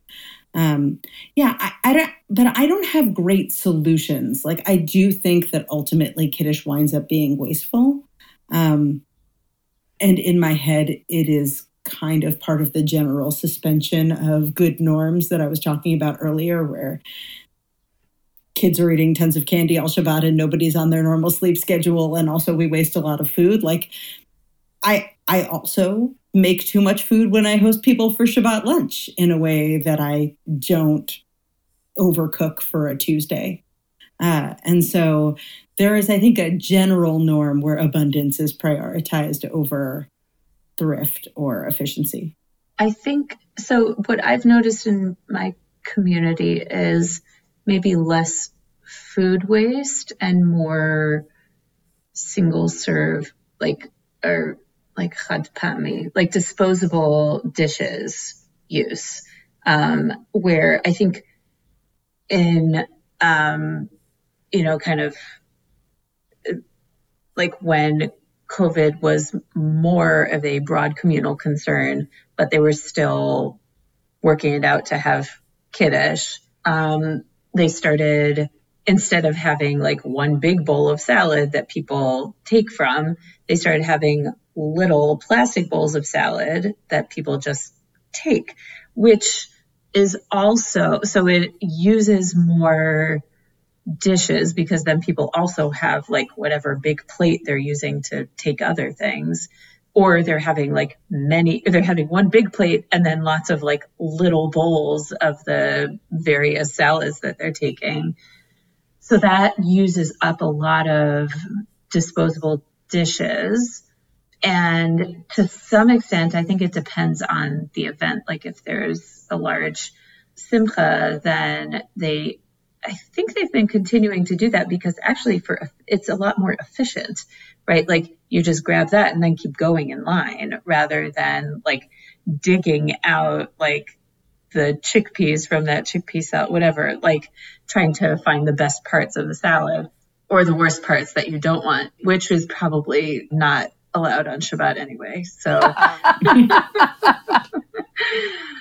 Um, yeah, I, I don't, but I don't have great solutions. Like I do think that ultimately Kiddush winds up being wasteful. Um, and in my head, it is kind of part of the general suspension of good norms that I was talking about earlier, where kids are eating tons of candy all Shabbat and nobody's on their normal sleep schedule, and also we waste a lot of food. Like, I I also make too much food when I host people for Shabbat lunch in a way that I don't overcook for a Tuesday. Uh, and so there is, I think, a general norm where abundance is prioritized over thrift or efficiency. I think so. What I've noticed in my community is maybe less food waste and more single serve, like, or like chadpami, like disposable dishes use, um, where I think in, um, you know, kind of like when COVID was more of a broad communal concern, but they were still working it out to have kiddush. Um, they started instead of having like one big bowl of salad that people take from, they started having little plastic bowls of salad that people just take, which is also so it uses more dishes because then people also have like whatever big plate they're using to take other things or they're having like many they're having one big plate and then lots of like little bowls of the various salads that they're taking. So that uses up a lot of disposable dishes. And to some extent i think it depends on the event. Like if there's a large simcha then they I think they've been continuing to do that because actually for it's a lot more efficient, right? Like you just grab that and then keep going in line rather than like digging out like the chickpeas from that chickpea salad, whatever, like trying to find the best parts of the salad or the worst parts that you don't want, which is probably not allowed on Shabbat anyway. So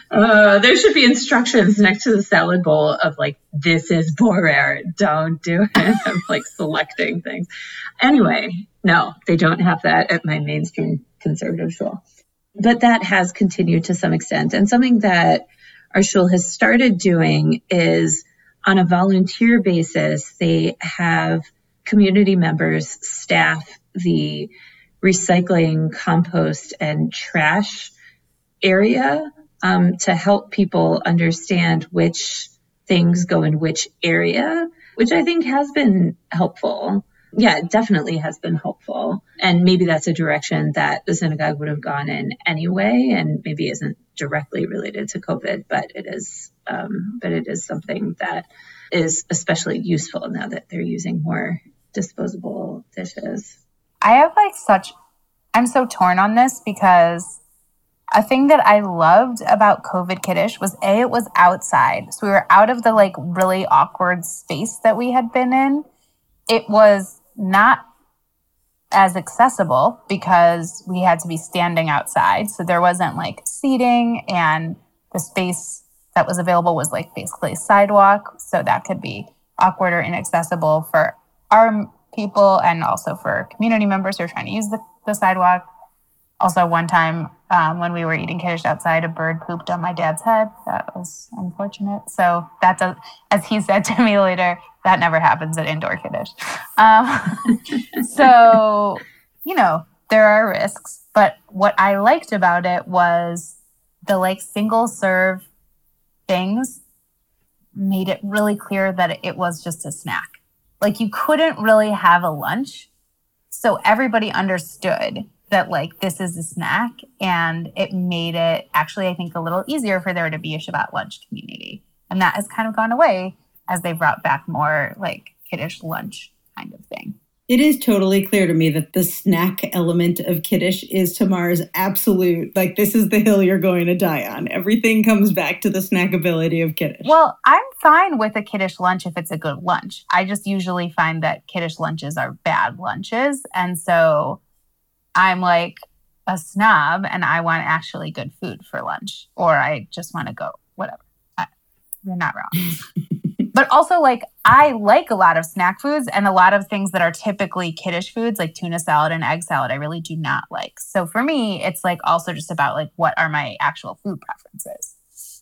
Uh, there should be instructions next to the salad bowl of like, this is borer, don't do it. I'm like selecting things. Anyway, no, they don't have that at my mainstream conservative shul. But that has continued to some extent. And something that our shul has started doing is on a volunteer basis, they have community members staff the recycling, compost, and trash area um, to help people understand which things go in which area, which I think has been helpful. Yeah, it definitely has been helpful. And maybe that's a direction that the synagogue would have gone in anyway, and maybe isn't directly related to COVID, but it is, um, but it is something that is especially useful now that they're using more disposable dishes. I have like such, I'm so torn on this because a thing that I loved about COVID Kiddish was A, it was outside. So we were out of the like really awkward space that we had been in. It was not as accessible because we had to be standing outside. So there wasn't like seating and the space that was available was like basically sidewalk. So that could be awkward or inaccessible for our people and also for community members who are trying to use the, the sidewalk. Also, one time um, when we were eating kiddush outside, a bird pooped on my dad's head. That was unfortunate. So that does, as he said to me later, that never happens at indoor kiddush. Um, so, you know, there are risks. But what I liked about it was the like single serve things made it really clear that it was just a snack. Like you couldn't really have a lunch. So everybody understood that like this is a snack and it made it actually i think a little easier for there to be a shabbat lunch community and that has kind of gone away as they brought back more like kiddush lunch kind of thing it is totally clear to me that the snack element of Kiddish is Tamar's absolute, like, this is the hill you're going to die on. Everything comes back to the snackability of Kiddish. Well, I'm fine with a Kiddish lunch if it's a good lunch. I just usually find that Kiddish lunches are bad lunches. And so I'm like a snob and I want actually good food for lunch, or I just want to go, whatever. I, you're not wrong. but also, like, I like a lot of snack foods and a lot of things that are typically kiddish foods, like tuna salad and egg salad, I really do not like. So for me, it's like also just about like what are my actual food preferences.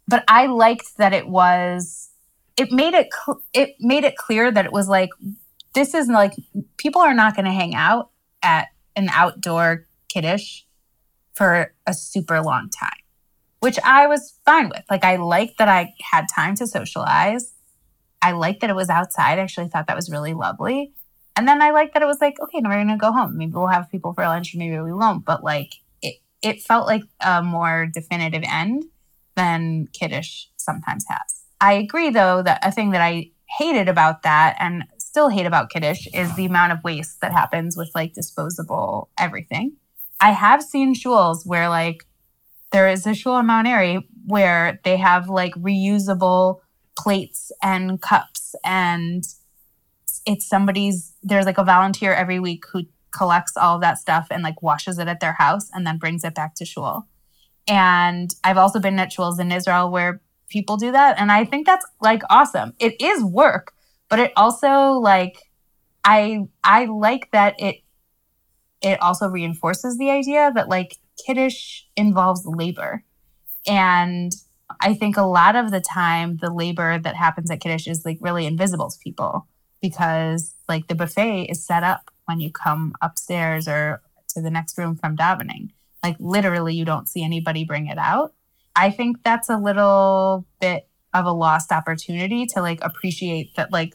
But I liked that it was, it made it, cl- it made it clear that it was like, this is like, people are not going to hang out at an outdoor kiddish for a super long time, which I was fine with. Like, I liked that I had time to socialize. I liked that it was outside. I actually thought that was really lovely. And then I liked that it was like, okay, now we're gonna go home. Maybe we'll have people for lunch, or maybe we won't. But like, it it felt like a more definitive end than kiddish sometimes has. I agree, though, that a thing that I hated about that and still hate about kiddish is the amount of waste that happens with like disposable everything. I have seen shuls where like there is a shul in Mount Airy where they have like reusable plates and cups and it's somebody's there's like a volunteer every week who collects all of that stuff and like washes it at their house and then brings it back to shul. And I've also been at shuls in Israel where people do that and I think that's like awesome. It is work, but it also like I I like that it it also reinforces the idea that like kiddish involves labor. And I think a lot of the time the labor that happens at kiddish is like really invisible to people because like the buffet is set up when you come upstairs or to the next room from davening. Like literally you don't see anybody bring it out. I think that's a little bit of a lost opportunity to like appreciate that like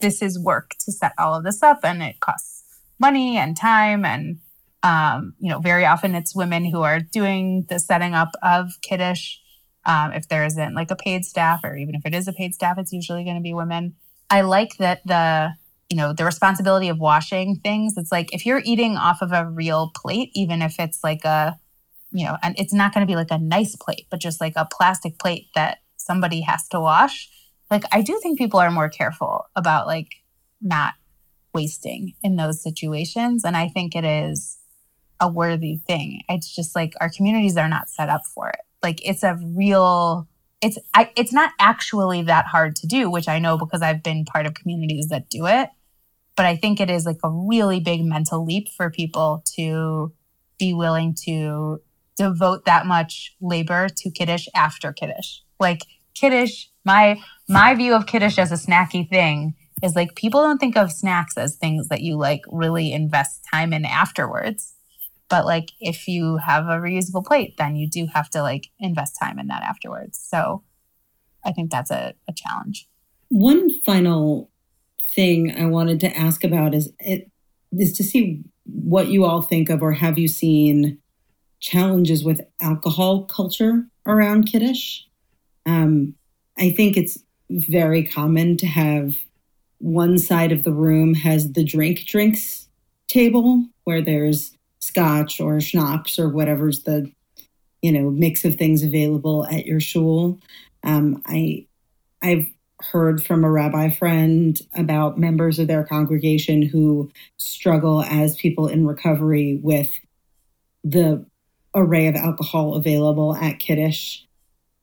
this is work to set all of this up and it costs money and time and um, you know very often it's women who are doing the setting up of kiddish um, if there isn't like a paid staff or even if it is a paid staff it's usually going to be women i like that the you know the responsibility of washing things it's like if you're eating off of a real plate even if it's like a you know and it's not going to be like a nice plate but just like a plastic plate that somebody has to wash like i do think people are more careful about like not wasting in those situations. And I think it is a worthy thing. It's just like our communities are not set up for it. Like it's a real it's I, it's not actually that hard to do, which I know because I've been part of communities that do it. But I think it is like a really big mental leap for people to be willing to devote that much labor to kiddish after kiddish. Like kiddish, my my view of kiddish as a snacky thing is like people don't think of snacks as things that you like really invest time in afterwards. But like if you have a reusable plate, then you do have to like invest time in that afterwards. So I think that's a, a challenge. One final thing I wanted to ask about is it is to see what you all think of or have you seen challenges with alcohol culture around kiddish? Um, I think it's very common to have one side of the room has the drink drinks table where there's scotch or schnapps or whatever's the you know mix of things available at your shul. Um, I I've heard from a rabbi friend about members of their congregation who struggle as people in recovery with the array of alcohol available at Kiddush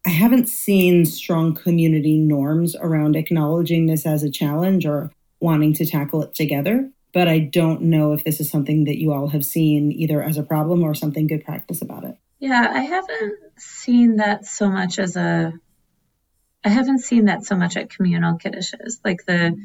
I haven't seen strong community norms around acknowledging this as a challenge or wanting to tackle it together. But I don't know if this is something that you all have seen either as a problem or something good practice about it. Yeah, I haven't seen that so much as a. I haven't seen that so much at communal kiddishes. Like the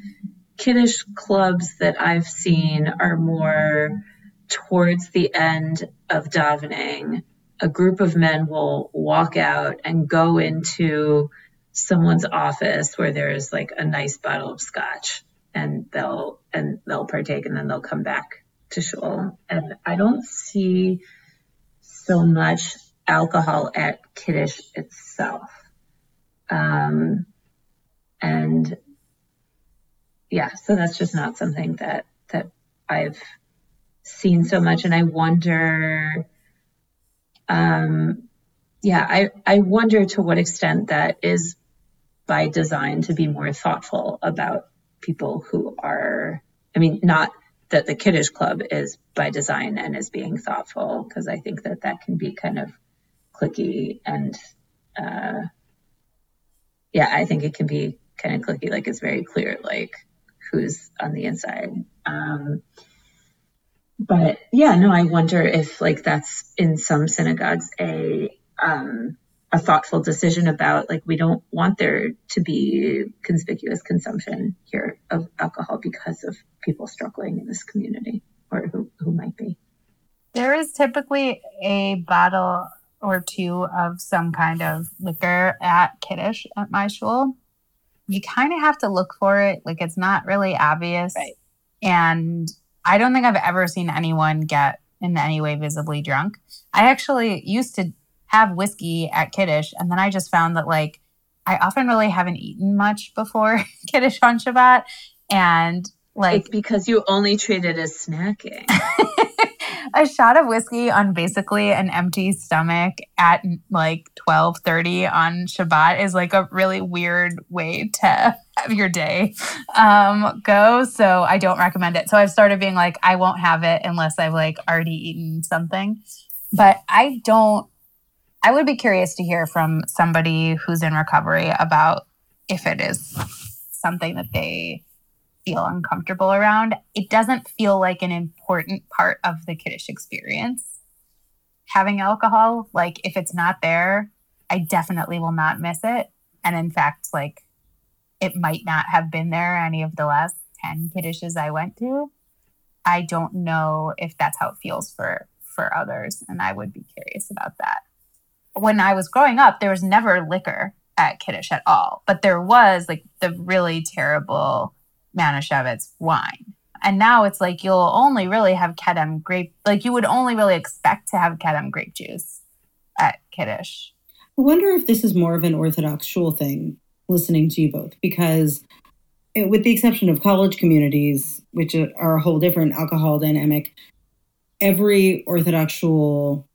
kiddish clubs that I've seen are more towards the end of davening a group of men will walk out and go into someone's office where there's like a nice bottle of scotch and they'll and they'll partake and then they'll come back to shul and i don't see so much alcohol at kiddush itself. Um and yeah so that's just not something that that i've seen so much. And i wonder um, yeah, I, I wonder to what extent that is by design to be more thoughtful about people who are, I mean, not that the kiddish Club is by design and is being thoughtful because I think that that can be kind of cliquey and uh, yeah, I think it can be kind of cliquey. Like it's very clear like who's on the inside. Um, but yeah, no, I wonder if like that's in some synagogues a um, a thoughtful decision about like we don't want there to be conspicuous consumption here of alcohol because of people struggling in this community or who, who might be. There is typically a bottle or two of some kind of liquor at Kiddush at my shul. You kind of have to look for it. Like it's not really obvious. Right. And I don't think I've ever seen anyone get in any way visibly drunk. I actually used to have whiskey at Kiddush, and then I just found that like I often really haven't eaten much before Kiddush on Shabbat, and like it's because you only treat it as snacking. a shot of whiskey on basically an empty stomach at like 12:30 on Shabbat is like a really weird way to have your day um, go. So I don't recommend it. So I've started being like, I won't have it unless I've like already eaten something. But I don't. I would be curious to hear from somebody who's in recovery about if it is something that they feel uncomfortable around. It doesn't feel like an important part of the kiddish experience. Having alcohol, like if it's not there, I definitely will not miss it. And in fact, like it might not have been there any of the last 10 kiddishes I went to. I don't know if that's how it feels for for others and I would be curious about that. When I was growing up, there was never liquor at Kiddush at all, but there was like the really terrible Manischewitz wine. And now it's like you'll only really have Kedem grape, like you would only really expect to have Kedem grape juice at Kiddush. I wonder if this is more of an Orthodox shul thing, listening to you both, because it, with the exception of college communities, which are a whole different alcohol dynamic, every Orthodox shul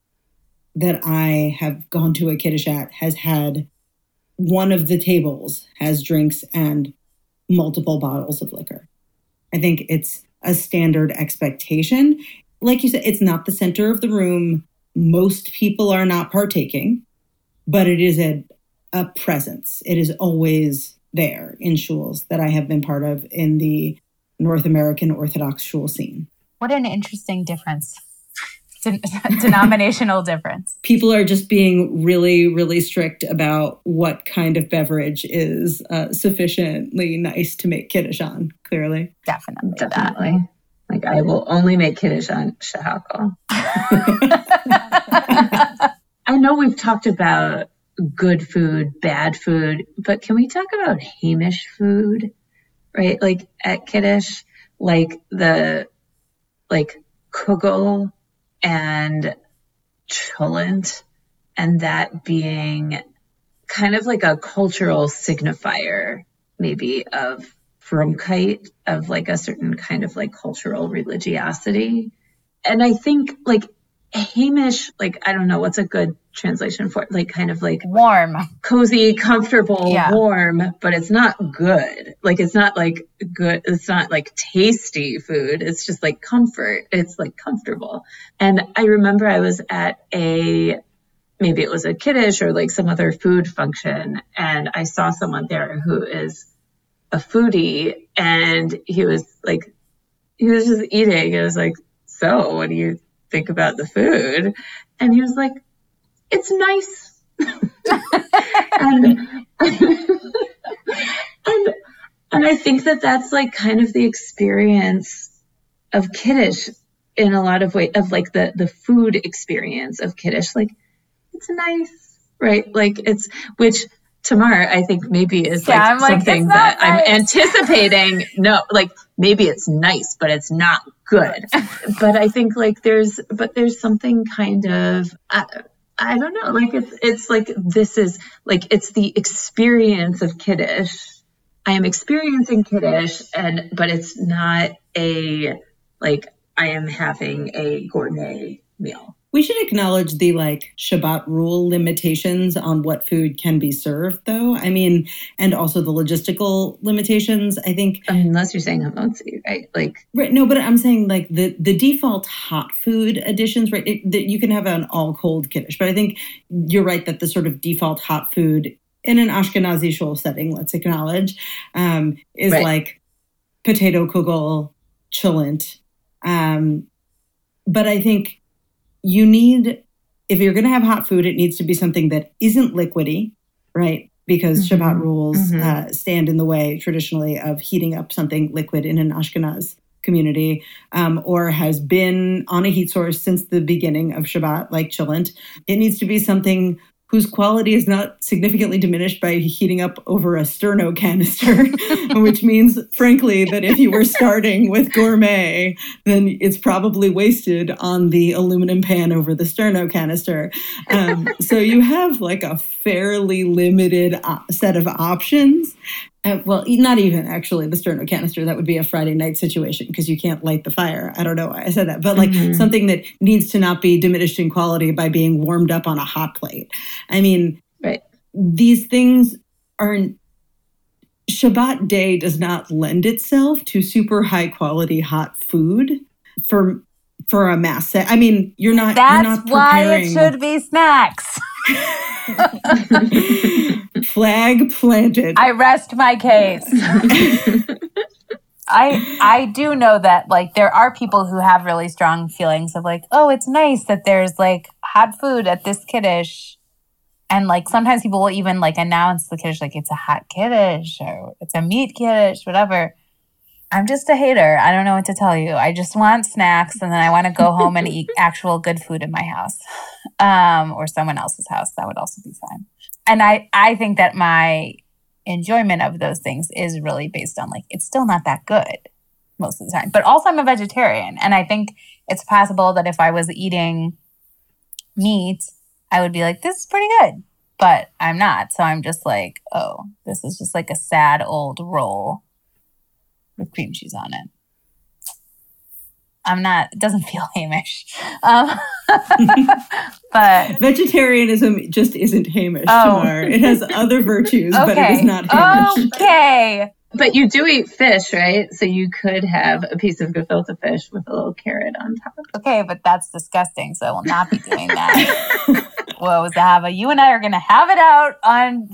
that I have gone to a Kiddush at has had one of the tables has drinks and multiple bottles of liquor. I think it's a standard expectation. Like you said, it's not the center of the room. Most people are not partaking, but it is a, a presence. It is always there in shuls that I have been part of in the North American Orthodox shul scene. What an interesting difference. denominational difference. People are just being really, really strict about what kind of beverage is uh, sufficiently nice to make kiddush on. Clearly, definitely, definitely. That. Like I will only make kiddush on shehakol. I know we've talked about good food, bad food, but can we talk about Heimish food? Right, like at kiddush, like the like kugel and cholent, and that being kind of like a cultural signifier, maybe of frumkeit, of like a certain kind of like cultural religiosity. And I think like Heimish, like, I don't know what's a good translation for it, like kind of like warm, cozy, comfortable, yeah. warm, but it's not good. Like, it's not like good, it's not like tasty food. It's just like comfort. It's like comfortable. And I remember I was at a, maybe it was a kiddish or like some other food function, and I saw someone there who is a foodie, and he was like, he was just eating. It was like, so what do you think about the food. And he was like, it's nice. and, and, and I think that that's like kind of the experience of Kiddush in a lot of ways, of like the, the food experience of Kiddush. Like, it's nice, right? Like, it's, which, Tamar, I think maybe is like, yeah, something like, that nice. I'm anticipating. No, like maybe it's nice, but it's not good. but I think like there's, but there's something kind of, I, I don't know, like it's, it's like this is like it's the experience of Kiddush. I am experiencing Kiddush, and but it's not a like I am having a gourmet meal. We should acknowledge the like Shabbat rule limitations on what food can be served, though. I mean, and also the logistical limitations. I think, unless you're saying hamotzi, right? Like, right? No, but I'm saying like the the default hot food additions, right? That you can have an all cold kiddush, but I think you're right that the sort of default hot food in an Ashkenazi shul setting, let's acknowledge, um, is right. like potato kugel, cholent. Um, but I think you need, if you're going to have hot food, it needs to be something that isn't liquidy, right? Because mm-hmm. Shabbat rules mm-hmm. uh, stand in the way traditionally of heating up something liquid in an Ashkenaz community um, or has been on a heat source since the beginning of Shabbat, like cholent. It needs to be something whose quality is not significantly diminished by heating up over a sterno canister, which means, frankly, that if you were starting with gourmet, then it's probably wasted on the aluminum pan over the sterno canister. Um, so you have like a fairly limited uh, set of options. Uh, well, not even actually the sterno canister. That would be a Friday night situation because you can't light the fire. I don't know why I said that, but like mm-hmm. something that needs to not be diminished in quality by being warmed up on a hot plate. I mean, right. these things are. Shabbat day does not lend itself to super high quality hot food for for a mass set. I mean, you're not. That's you're not why it should be snacks. Flag planted. I rest my case. I I do know that like there are people who have really strong feelings of like, oh, it's nice that there's like hot food at this kiddush. And like sometimes people will even like announce the kiddush like it's a hot kiddush or it's a meat kiddush, whatever. I'm just a hater. I don't know what to tell you. I just want snacks and then I want to go home and eat actual good food in my house um, or someone else's house. That would also be fine. And I, I think that my enjoyment of those things is really based on like, it's still not that good most of the time. But also, I'm a vegetarian. And I think it's possible that if I was eating meat, I would be like, this is pretty good. But I'm not. So I'm just like, oh, this is just like a sad old roll with cream cheese on it. I'm not, it doesn't feel Heimish. Um, but vegetarianism just isn't Heimish, oh. Tamar. It has other virtues, okay. but it is not Heimish. Okay. But you do eat fish, right? So you could have a piece of gefilte fish with a little carrot on top. Okay, but that's disgusting. So I will not be doing that. Whoa, Zahava, you and I are going to have it out on.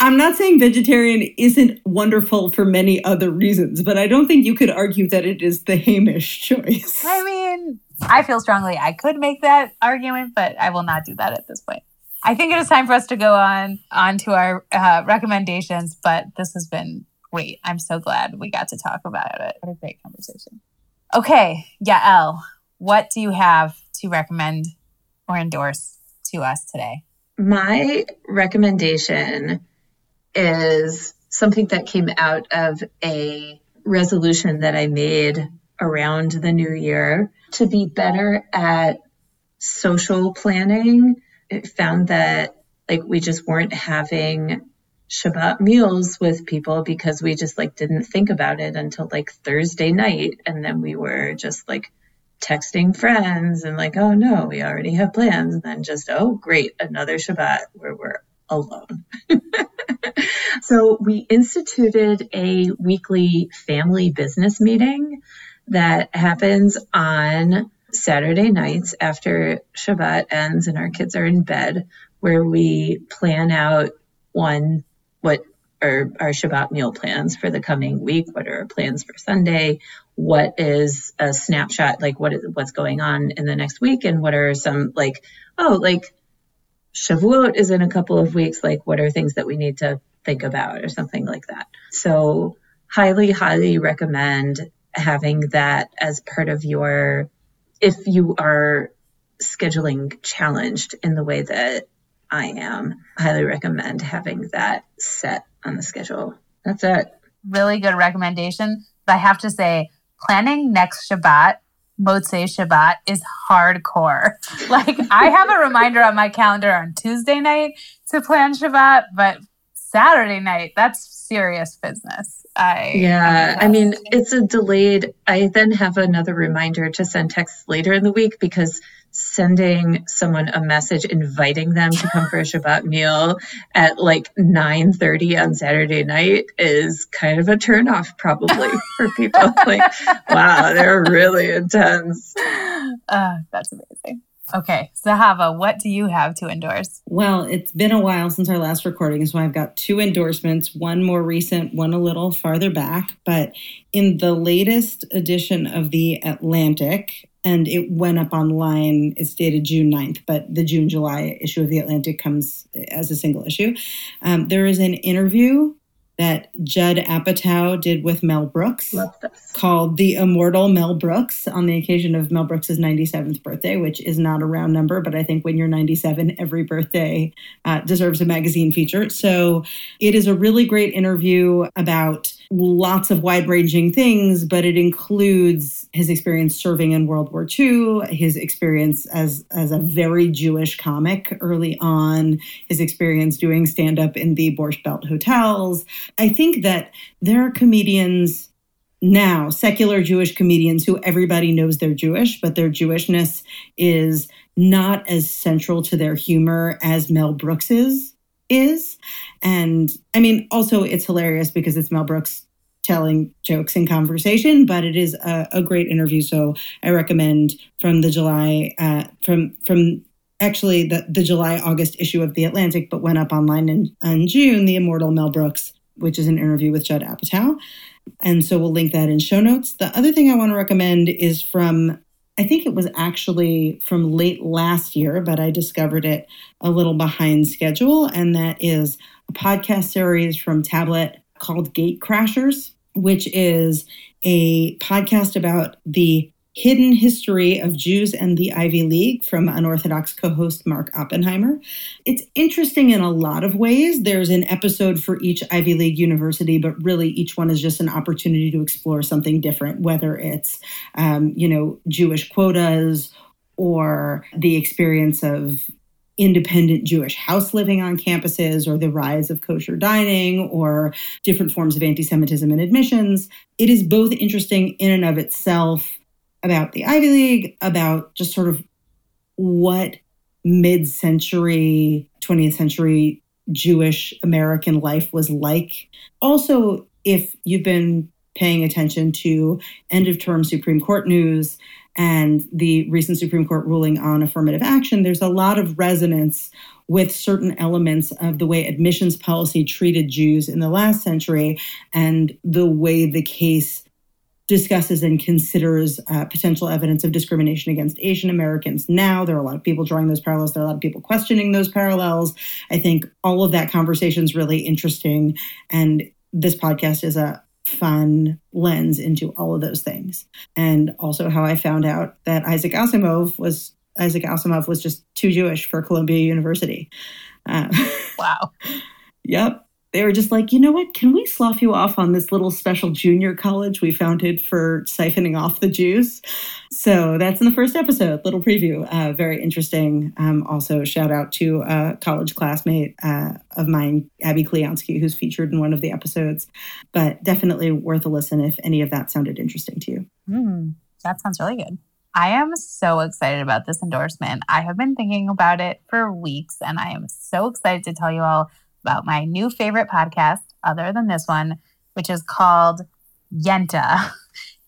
I'm not saying vegetarian isn't wonderful for many other reasons, but I don't think you could argue that it is the Heimish choice. I mean, I feel strongly I could make that argument, but I will not do that at this point. I think it is time for us to go on on to our uh, recommendations, but this has been great. I'm so glad we got to talk about it. What a great conversation. Okay, Yael, what do you have to recommend or endorse to us today? My recommendation is something that came out of a resolution that I made around the new year to be better at social planning. It found that like we just weren't having Shabbat meals with people because we just like didn't think about it until like Thursday night and then we were just like texting friends and like, oh no, we already have plans. And then just, oh great, another Shabbat where we're alone. so we instituted a weekly family business meeting that happens on Saturday nights after Shabbat ends and our kids are in bed, where we plan out one, what are our Shabbat meal plans for the coming week? What are our plans for Sunday? what is a snapshot like what is what's going on in the next week and what are some like oh like Shavuot is in a couple of weeks like what are things that we need to think about or something like that so highly highly recommend having that as part of your if you are scheduling challenged in the way that I am highly recommend having that set on the schedule that's it really good recommendation but I have to say planning next Shabbat, Motzei Shabbat, is hardcore. Like, I have a reminder on my calendar on Tuesday night to plan Shabbat, but Saturday night, that's serious business. I yeah, I mean, it's a delayed. I then have another reminder to send texts later in the week because sending someone a message inviting them to come for a Shabbat meal at like 9:30 on Saturday night is kind of a turnoff probably for people. like, wow, they're really intense. Uh, that's amazing. Okay, Zahava, what do you have to endorse? Well, it's been a while since our last recording, so I've got two endorsements, one more recent, one a little farther back. But in the latest edition of The Atlantic, and it went up online, it's dated June 9th, but the June July issue of The Atlantic comes as a single issue. Um, there is an interview that Judd Apatow did with Mel Brooks called The Immortal Mel Brooks on the occasion of Mel Brooks's 97th birthday, which is not a round number, but I think when you're 97, every birthday uh, deserves a magazine feature. So it is a really great interview about lots of wide ranging things, but it includes his experience serving in World War II, his experience as, as a very Jewish comic early on, his experience doing stand up in the Borscht Belt hotels. I think that there are comedians now, secular Jewish comedians who everybody knows they're Jewish, but their Jewishness is not as central to their humor as Mel Brooks is is. And I mean, also it's hilarious because it's Mel Brooks telling jokes in conversation, but it is a, a great interview. So I recommend from the July, uh, from from actually the, the July August issue of the Atlantic, but went up online in, in June, the immortal Mel Brooks, which is an interview with Judd Apatow. And so we'll link that in show notes. The other thing I want to recommend is from I think it was actually from late last year, but I discovered it a little behind schedule. And that is a podcast series from Tablet called Gate Crashers, which is a podcast about the Hidden History of Jews and the Ivy League from Unorthodox co host Mark Oppenheimer. It's interesting in a lot of ways. There's an episode for each Ivy League university, but really each one is just an opportunity to explore something different, whether it's, um, you know, Jewish quotas or the experience of independent Jewish house living on campuses or the rise of kosher dining or different forms of anti Semitism and admissions. It is both interesting in and of itself about the Ivy League, about just sort of what mid century, 20th century Jewish American life was like. Also, if you've been paying attention to end of term Supreme Court news and the recent Supreme Court ruling on affirmative action, there's a lot of resonance with certain elements of the way admissions policy treated Jews in the last century and the way the case discusses and considers uh, potential evidence of discrimination against Asian Americans now. There are a lot of people drawing those parallels. There are a lot of people questioning those parallels. I think all of that conversation is really interesting. And this podcast is a fun lens into all of those things. And also how I found out that Isaac Asimov was Isaac Asimov was just too Jewish for Columbia University. Uh, wow. yep they were just like, you know what? Can we slough you off on this little special junior college we founded for siphoning off the Jews? So that's in the first episode, little preview. Uh, very interesting. Um, also, shout out to a college classmate uh, of mine, Abby Kleonsky, who's featured in one of the episodes. But definitely worth a listen if any of that sounded interesting to you. Mm, that sounds really good. I am so excited about this endorsement. I have been thinking about it for weeks, and I am so excited to tell you all about my new favorite podcast, other than this one, which is called Yenta.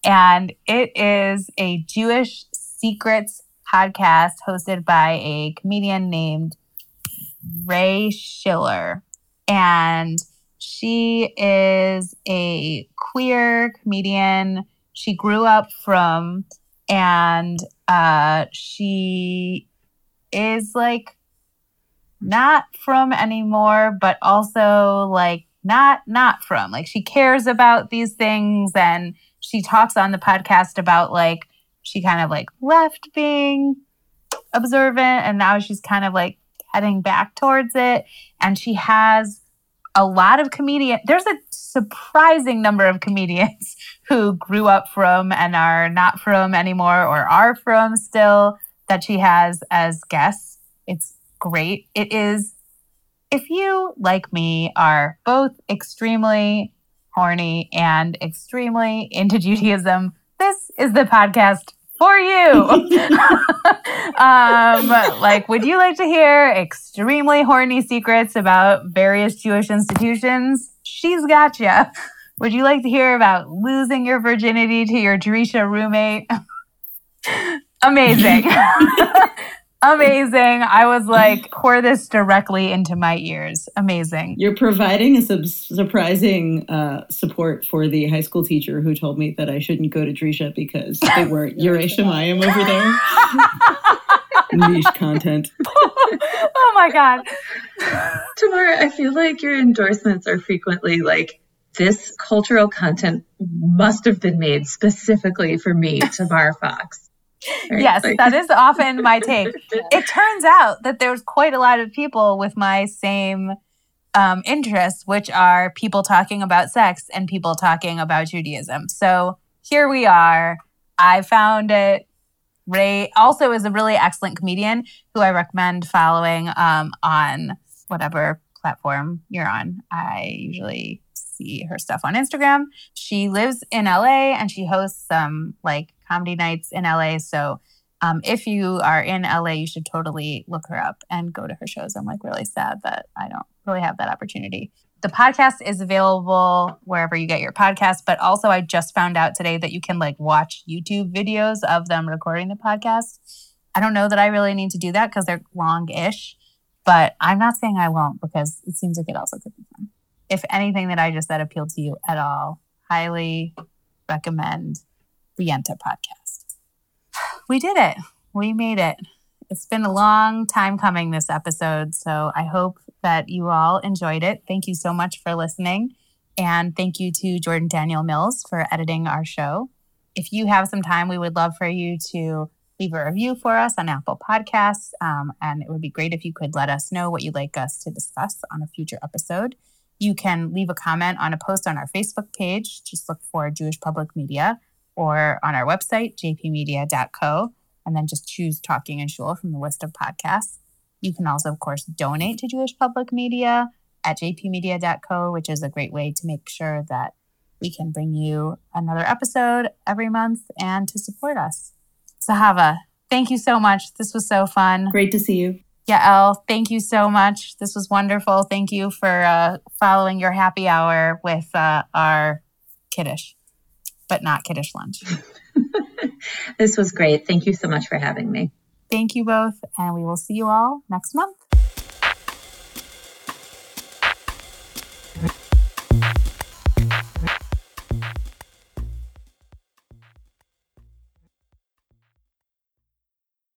And it is a Jewish secrets podcast hosted by a comedian named Ray Schiller. And she is a queer comedian. She grew up from, and uh, she is like not from anymore, but also like not not from. Like she cares about these things and she talks on the podcast about like she kind of like left being observant and now she's kind of like heading back towards it and she has a lot of comedians there's a surprising number of comedians who grew up from and are not from anymore or are from still that she has as guests it's great. It is, if you, like me, are both extremely horny and extremely into Judaism, this is the podcast for you. um, like, would you like to hear extremely horny secrets about various Jewish institutions? She's got you. Would you like to hear about losing your virginity to your Drisha roommate? Amazing. Amazing. I was like, pour this directly into my ears. Amazing. You're providing a sub- surprising uh, support for the high school teacher who told me that I shouldn't go to Drisha because they were Yerei Shemayim over there. Niche content. oh my God. Tamara, I feel like your endorsements are frequently like, this cultural content must have been made specifically for me, Tamara Fox. Right? Yes, like, that is often my take. it turns out that there's quite a lot of people with my same um, interests, which are people talking about sex and people talking about Judaism. So here we are. I found it. Ray also is a really excellent comedian who I recommend following um, on whatever platform you're on. I usually see her stuff on Instagram. She lives in LA and she hosts some like comedy nights in LA. So um, if you are in LA, you should totally look her up and go to her shows. I'm like really sad that I don't really have that opportunity. The podcast is available wherever you get your podcast, but also I just found out today that you can like watch YouTube videos of them recording the podcast. I don't know that I really need to do that because they're long ish, but I'm not saying I won't because it seems like it also could be fun. If anything that I just said appealed to you at all, highly recommend the Yenta podcast. We did it. We made it. It's been a long time coming this episode. So I hope that you all enjoyed it. Thank you so much for listening. And thank you to Jordan Daniel Mills for editing our show. If you have some time, we would love for you to leave a review for us on Apple Podcasts. Um, and it would be great if you could let us know what you'd like us to discuss on a future episode. You can leave a comment on a post on our Facebook page. Just look for Jewish Public Media or on our website, jpmedia.co, and then just choose Talking in Shul from the list of podcasts. You can also, of course, donate to Jewish Public Media at jpmedia.co, which is a great way to make sure that we can bring you another episode every month and to support us. Zahava, thank you so much. This was so fun. Great to see you. Yael, thank you so much. This was wonderful. Thank you for uh, following your happy hour with uh, our kiddush but not kiddish lunch. this was great. Thank you so much for having me. Thank you both, and we will see you all next month.